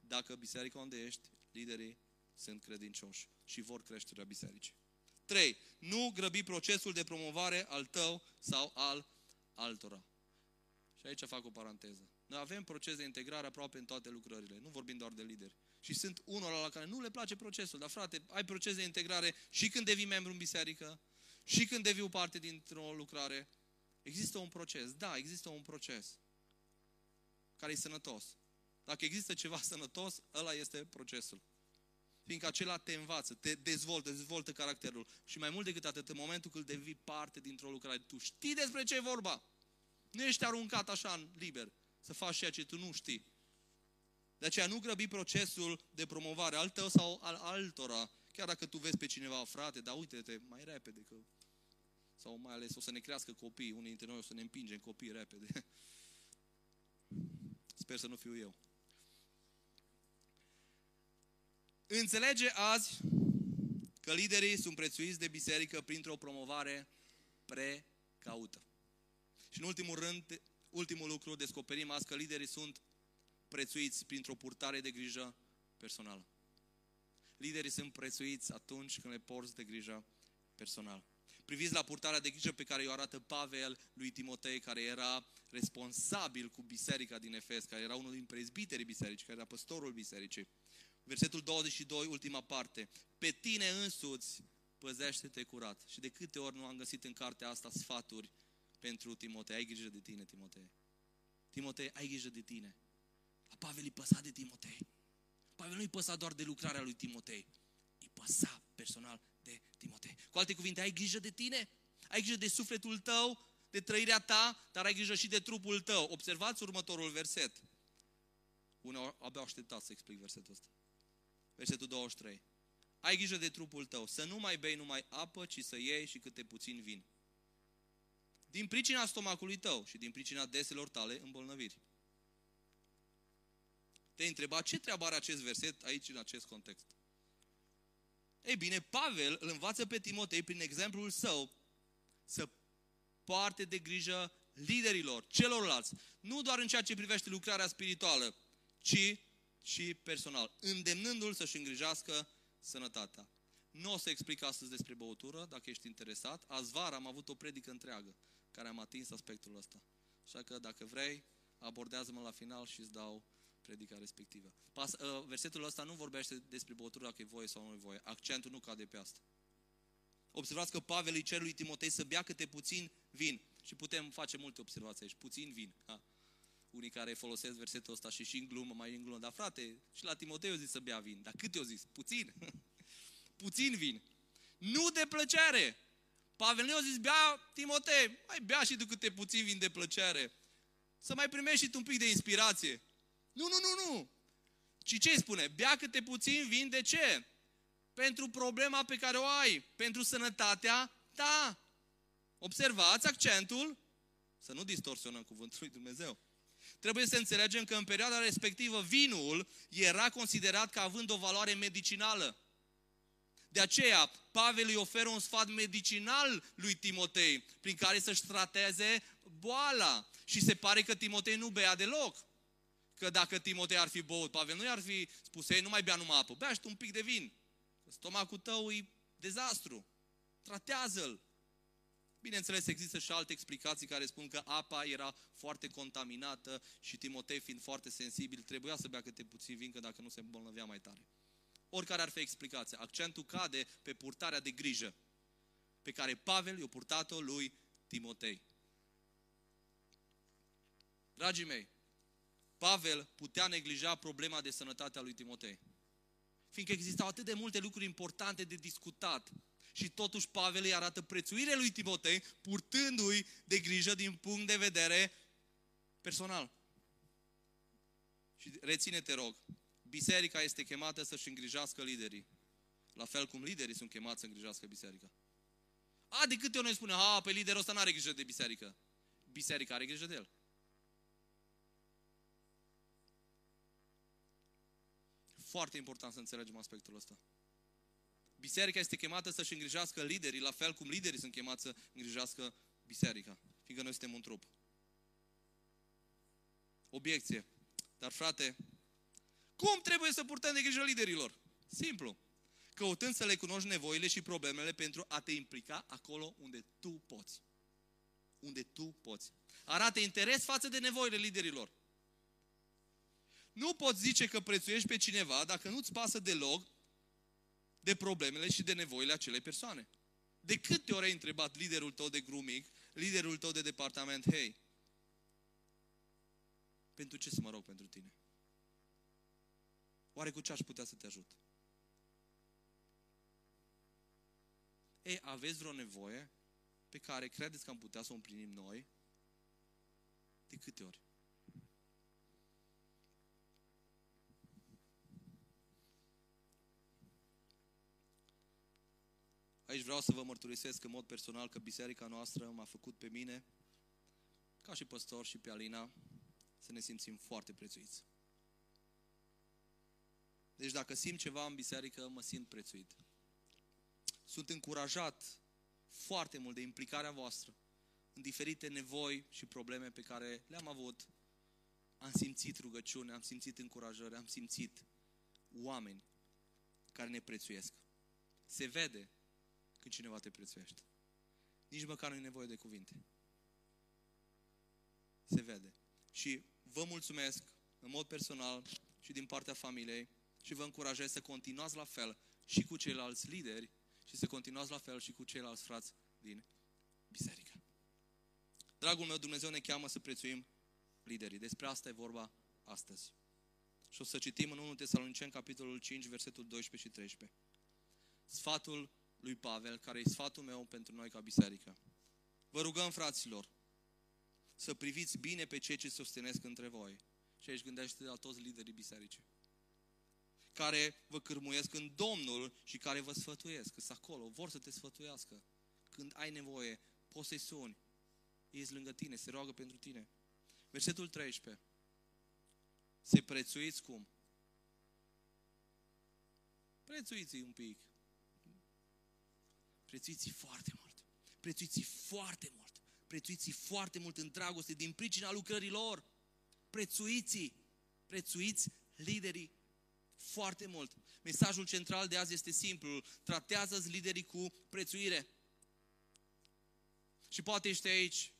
Dacă biserica unde ești, liderii sunt credincioși și vor creșterea bisericii. 3. Nu grăbi procesul de promovare al tău sau al altora. Și aici fac o paranteză. Noi avem proces de integrare aproape în toate lucrările. Nu vorbim doar de lideri. Și sunt unora la care nu le place procesul. Dar frate, ai proces de integrare și când devii membru în biserică, și când devii parte dintr-o lucrare. Există un proces. Da, există un proces care e sănătos. Dacă există ceva sănătos, ăla este procesul. Fiindcă acela te învață, te dezvoltă, dezvoltă caracterul. Și mai mult decât atât, în momentul când devii parte dintr-o lucrare, tu știi despre ce e vorba. Nu ești aruncat așa în liber să faci ceea ce tu nu știi. De aceea nu grăbi procesul de promovare al tău sau al altora. Chiar dacă tu vezi pe cineva, frate, dar uite-te mai repede că... Sau mai ales o să ne crească copii, unii dintre noi o să ne împingem copii repede. Sper să nu fiu eu. Înțelege azi că liderii sunt prețuiți de biserică printr-o promovare precaută. Și în ultimul rând, ultimul lucru, descoperim azi că liderii sunt prețuiți printr-o purtare de grijă personală. Liderii sunt prețuiți atunci când le porți de grijă personală. Priviți la purtarea de grijă pe care o arată Pavel lui Timotei, care era responsabil cu biserica din Efes, care era unul din prezbiterii bisericii, care era păstorul bisericii Versetul 22, ultima parte. Pe tine însuți păzește-te curat. Și de câte ori nu am găsit în cartea asta sfaturi pentru Timotei. Ai grijă de tine, Timotei. Timotei, ai grijă de tine. La Pavel îi păsa de Timotei. Pavel nu-i păsa doar de lucrarea lui Timotei. Îi păsa personal de Timotei. Cu alte cuvinte, ai grijă de tine? Ai grijă de sufletul tău, de trăirea ta, dar ai grijă și de trupul tău. Observați următorul verset. Uneori abia așteptat să explic versetul ăsta. Versetul 23. Ai grijă de trupul tău, să nu mai bei numai apă, ci să iei și câte puțin vin. Din pricina stomacului tău și din pricina deselor tale îmbolnăviri. Te-ai întrebat ce treabă are acest verset aici în acest context. Ei bine, Pavel îl învață pe Timotei prin exemplul său să poarte de grijă liderilor, celorlalți, nu doar în ceea ce privește lucrarea spirituală, ci și personal, îndemnându-l să-și îngrijească sănătatea. Nu o să explic astăzi despre băutură, dacă ești interesat. Azi vara am avut o predică întreagă care am atins aspectul ăsta. Așa că dacă vrei, abordează-mă la final și îți dau predica respectivă. Pas, uh, versetul ăsta nu vorbește despre băutură dacă e voie sau nu e voie. Accentul nu cade pe asta. Observați că Pavel îi cer lui Timotei să bea câte puțin vin. Și putem face multe observații aici. Puțin vin. Ha. Unii care folosesc versetul ăsta și și în glumă, mai în glumă. Dar frate, și la Timotei o zis să bea vin. Dar cât i-o zis? Puțin. *laughs* puțin vin. Nu de plăcere. Pavel nu i-a zis, bea Timotei, mai bea și tu câte puțin vin de plăcere. Să mai primești și tu un pic de inspirație. Nu, nu, nu, nu. Ci ce spune? Bea câte puțin vin, de ce? Pentru problema pe care o ai, pentru sănătatea ta. Observați accentul, să nu distorsionăm cuvântul lui Dumnezeu. Trebuie să înțelegem că în perioada respectivă vinul era considerat ca având o valoare medicinală. De aceea, Pavel îi oferă un sfat medicinal lui Timotei, prin care să-și trateze boala. Și se pare că Timotei nu bea deloc. Că dacă Timotei ar fi băut, Pavel nu i-ar fi spus, ei, nu mai bea numai apă, bea un pic de vin. Stomacul tău e dezastru. Tratează-l. Bineînțeles, există și alte explicații care spun că apa era foarte contaminată și Timotei, fiind foarte sensibil, trebuia să bea câte puțin vin, că dacă nu se îmbolnăvea mai tare. Oricare ar fi explicația, accentul cade pe purtarea de grijă pe care Pavel i-a purtat-o lui Timotei. Dragii mei, Pavel putea neglija problema de sănătate a lui Timotei. Fiindcă existau atât de multe lucruri importante de discutat. Și totuși Pavel îi arată prețuirea lui Timotei, purtându-i de grijă din punct de vedere personal. Și reține, te rog, biserica este chemată să-și îngrijească liderii. La fel cum liderii sunt chemați să îngrijească biserica. A, de câte ori noi spunem, a, pe liderul ăsta nu are grijă de biserică. Biserica are grijă de el. Foarte important să înțelegem aspectul ăsta. Biserica este chemată să-și îngrijească liderii, la fel cum liderii sunt chemați să îngrijească biserica, fiindcă noi suntem un trup. Obiecție. Dar frate, cum trebuie să purtăm de grijă liderilor? Simplu. Căutând să le cunoști nevoile și problemele pentru a te implica acolo unde tu poți. Unde tu poți. Arată interes față de nevoile liderilor. Nu poți zice că prețuiești pe cineva dacă nu-ți pasă deloc de problemele și de nevoile acelei persoane. De câte ori ai întrebat liderul tău de grooming, liderul tău de departament, hei, pentru ce să mă rog pentru tine? Oare cu ce aș putea să te ajut? Ei, aveți vreo nevoie pe care credeți că am putea să o împlinim noi? De câte ori? Aici vreau să vă mărturisesc în mod personal că biserica noastră m-a făcut pe mine, ca și păstor și pe Alina, să ne simțim foarte prețuiți. Deci dacă simt ceva în biserică, mă simt prețuit. Sunt încurajat foarte mult de implicarea voastră în diferite nevoi și probleme pe care le-am avut. Am simțit rugăciune, am simțit încurajare, am simțit oameni care ne prețuiesc. Se vede când cineva te prețuiește. Nici măcar nu e nevoie de cuvinte. Se vede. Și vă mulțumesc în mod personal și din partea familiei și vă încurajez să continuați la fel și cu ceilalți lideri și să continuați la fel și cu ceilalți frați din biserică. Dragul meu, Dumnezeu ne cheamă să prețuim liderii. Despre asta e vorba astăzi. Și o să citim în 1 Tesalonicen, capitolul 5, versetul 12 și 13. Sfatul lui Pavel, care e sfatul meu pentru noi ca biserică. Vă rugăm, fraților, să priviți bine pe cei ce susținesc între voi. Și aici gândește la toți liderii bisericii. Care vă cârmuiesc în Domnul și care vă sfătuiesc. Că acolo, vor să te sfătuiască. Când ai nevoie, poți să-i suni. Ei lângă tine, se roagă pentru tine. Versetul 13. Se prețuiți cum? Prețuiți un pic. Prețuiți foarte mult. Prețuiți foarte mult. Prețuiți foarte mult în dragoste din pricina lucrărilor. Prețuiți. Prețuiți liderii foarte mult. Mesajul central de azi este simplu. Tratează-ți liderii cu prețuire. Și poate ești aici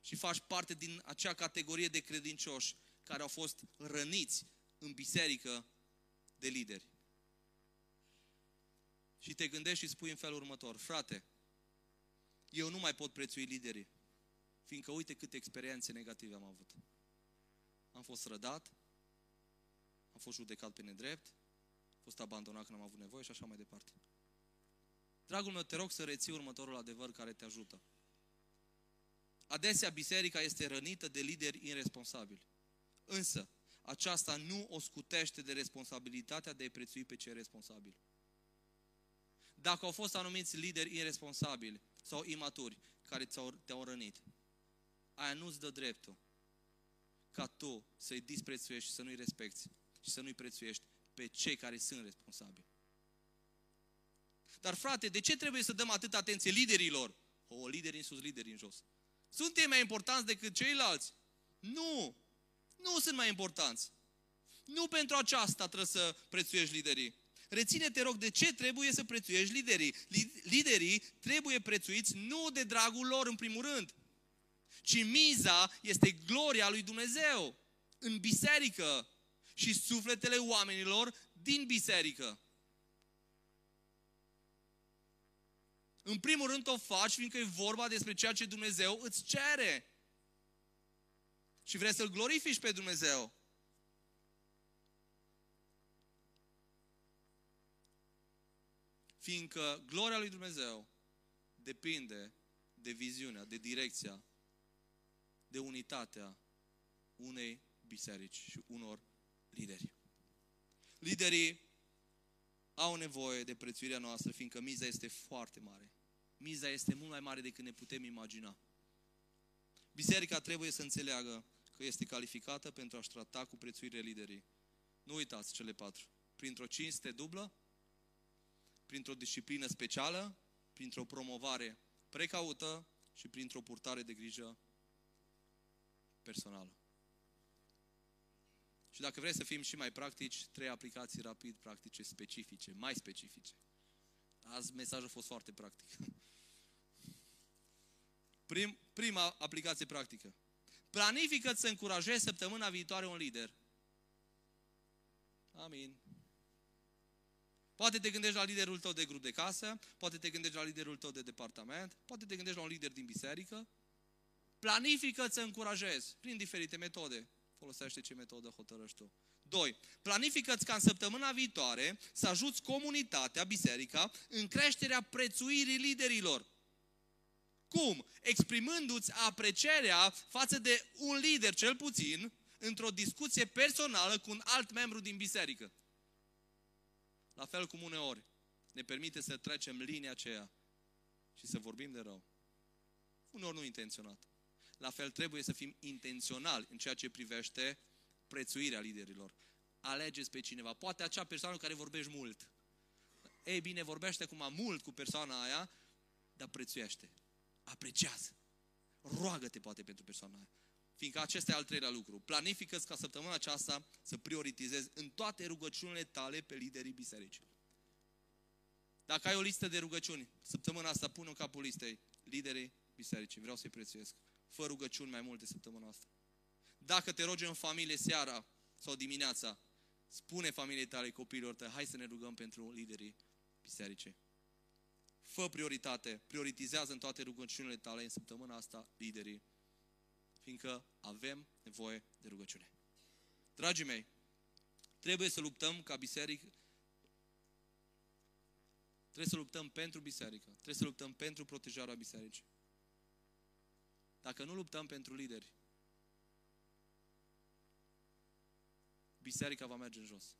și faci parte din acea categorie de credincioși care au fost răniți în biserică de lideri. Și te gândești și spui în felul următor, frate, eu nu mai pot prețui liderii, fiindcă uite câte experiențe negative am avut. Am fost rădat, am fost judecat pe nedrept, am fost abandonat când am avut nevoie și așa mai departe. Dragul meu, te rog să reții următorul adevăr care te ajută. Adesea biserica este rănită de lideri irresponsabili. Însă, aceasta nu o scutește de responsabilitatea de a prețui pe cei responsabili. Dacă au fost anumiți lideri irresponsabili sau imaturi care te-au rănit, aia nu-ți dă dreptul ca tu să-i disprețuiești și să nu-i respecti și să nu-i prețuiești pe cei care sunt responsabili. Dar frate, de ce trebuie să dăm atât atenție liderilor? O, lideri în sus, lideri în jos. Sunt ei mai importanți decât ceilalți? Nu! Nu sunt mai importanți. Nu pentru aceasta trebuie să prețuiești liderii. Reține, te rog, de ce trebuie să prețuiești liderii. Liderii trebuie prețuiți nu de dragul lor, în primul rând, ci miza este gloria lui Dumnezeu în biserică și sufletele oamenilor din biserică. În primul rând o faci fiindcă e vorba despre ceea ce Dumnezeu îți cere. Și vrei să-L glorifici pe Dumnezeu. Fiindcă gloria lui Dumnezeu depinde de viziunea, de direcția, de unitatea unei biserici și unor lideri. Liderii au nevoie de prețuirea noastră, fiindcă miza este foarte mare. Miza este mult mai mare decât ne putem imagina. Biserica trebuie să înțeleagă că este calificată pentru a-și trata cu prețuire liderii. Nu uitați cele patru. Printr-o cinste dublă, printr-o disciplină specială, printr-o promovare precaută și printr-o purtare de grijă personală. Și dacă vrei să fim și mai practici, trei aplicații rapid practice specifice, mai specifice. Azi mesajul a fost foarte practic. *laughs* Prim, prima aplicație practică. Planifică să încurajezi săptămâna viitoare un lider. Amin. Poate te gândești la liderul tău de grup de casă, poate te gândești la liderul tău de departament, poate te gândești la un lider din biserică. Planifică să încurajezi prin diferite metode. Folosește ce metodă hotărăști tu. 2. Planifică-ți ca în săptămâna viitoare să ajuți comunitatea, biserica, în creșterea prețuirii liderilor. Cum? Exprimându-ți aprecierea față de un lider, cel puțin, într-o discuție personală cu un alt membru din biserică. La fel cum uneori ne permite să trecem linia aceea și să vorbim de rău. Uneori nu intenționat. La fel trebuie să fim intenționali în ceea ce privește prețuirea liderilor. Alegeți pe cineva. Poate acea persoană care vorbești mult. Ei bine, vorbește acum mult cu persoana aia, dar prețuiește apreciază. Roagă-te poate pentru persoana aia. Fiindcă acesta e al treilea lucru. planifică ca săptămâna aceasta să prioritizezi în toate rugăciunile tale pe liderii bisericii. Dacă ai o listă de rugăciuni, săptămâna asta pune în capul listei liderii bisericii. Vreau să-i prețuiesc. Fă rugăciuni mai multe săptămâna asta. Dacă te rogi în familie seara sau dimineața, Spune familiei tale, copiilor tăi, hai să ne rugăm pentru liderii bisericii. Fă prioritate, prioritizează în toate rugăciunile tale în săptămâna asta liderii, fiindcă avem nevoie de rugăciune. Dragii mei, trebuie să luptăm ca biserică, trebuie să luptăm pentru biserică, trebuie să luptăm pentru protejarea bisericii. Dacă nu luptăm pentru lideri, biserica va merge în jos.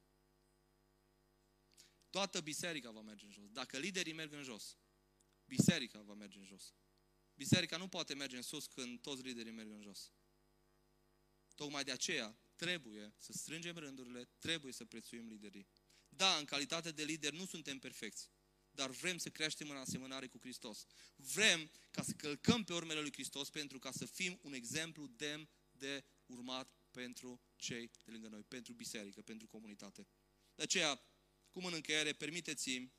Toată biserica va merge în jos. Dacă liderii merg în jos, biserica va merge în jos. Biserica nu poate merge în sus când toți liderii merg în jos. Tocmai de aceea trebuie să strângem rândurile, trebuie să prețuim liderii. Da, în calitate de lider nu suntem perfecți, dar vrem să creștem în asemănare cu Hristos. Vrem ca să călcăm pe urmele lui Hristos pentru ca să fim un exemplu demn de urmat pentru cei de lângă noi, pentru biserică, pentru comunitate. De aceea, cum în încheiere, permiteți-mi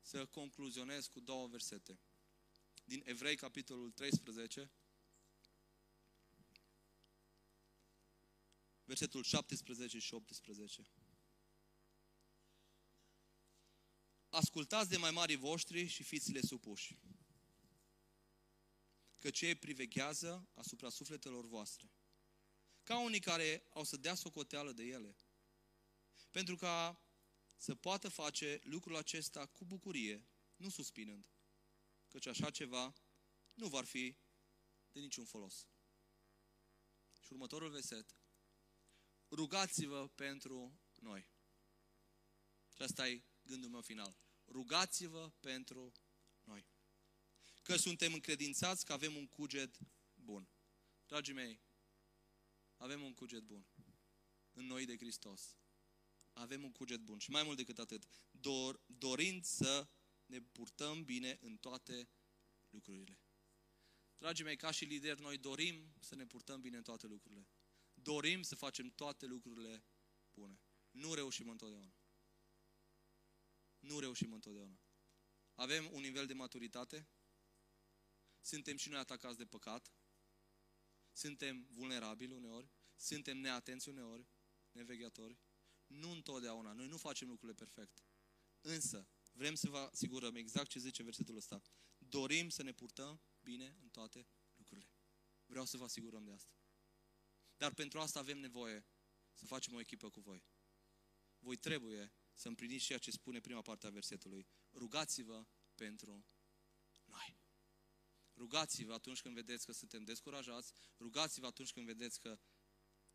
să concluzionez cu două versete. Din Evrei, capitolul 13, versetul 17 și 18. Ascultați de mai mari voștri și fiți-le supuși, că cei priveghează asupra sufletelor voastre, ca unii care au să dea socoteală de ele, pentru ca să poată face lucrul acesta cu bucurie, nu suspinând, căci așa ceva nu va fi de niciun folos. Și următorul verset. Rugați-vă pentru noi. Și asta e gândul meu final. Rugați-vă pentru noi. Că suntem încredințați că avem un cuget bun. Dragii mei, avem un cuget bun. În noi de Hristos. Avem un cuget bun. Și mai mult decât atât, dor, dorind să ne purtăm bine în toate lucrurile. Dragii mei, ca și lideri, noi dorim să ne purtăm bine în toate lucrurile. Dorim să facem toate lucrurile bune. Nu reușim întotdeauna. Nu reușim întotdeauna. Avem un nivel de maturitate, suntem și noi atacați de păcat, suntem vulnerabili uneori, suntem neatenți uneori, nevegheatori. Nu întotdeauna. Noi nu facem lucrurile perfect. Însă, vrem să vă asigurăm exact ce zice versetul ăsta. Dorim să ne purtăm bine în toate lucrurile. Vreau să vă asigurăm de asta. Dar pentru asta avem nevoie să facem o echipă cu voi. Voi trebuie să împliniți ceea ce spune prima parte a versetului. Rugați-vă pentru noi. Rugați-vă atunci când vedeți că suntem descurajați, rugați-vă atunci când vedeți că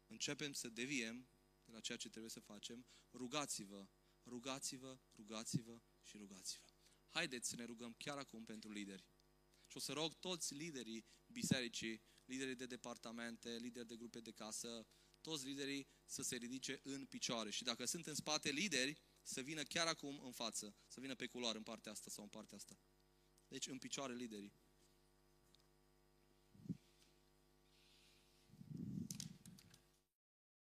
începem să deviem de la ceea ce trebuie să facem, rugați-vă, rugați-vă, rugați-vă și rugați-vă. Haideți să ne rugăm chiar acum pentru lideri. Și o să rog toți liderii bisericii, liderii de departamente, lideri de grupe de casă, toți liderii să se ridice în picioare. Și dacă sunt în spate lideri, să vină chiar acum în față, să vină pe culoare în partea asta sau în partea asta. Deci în picioare liderii.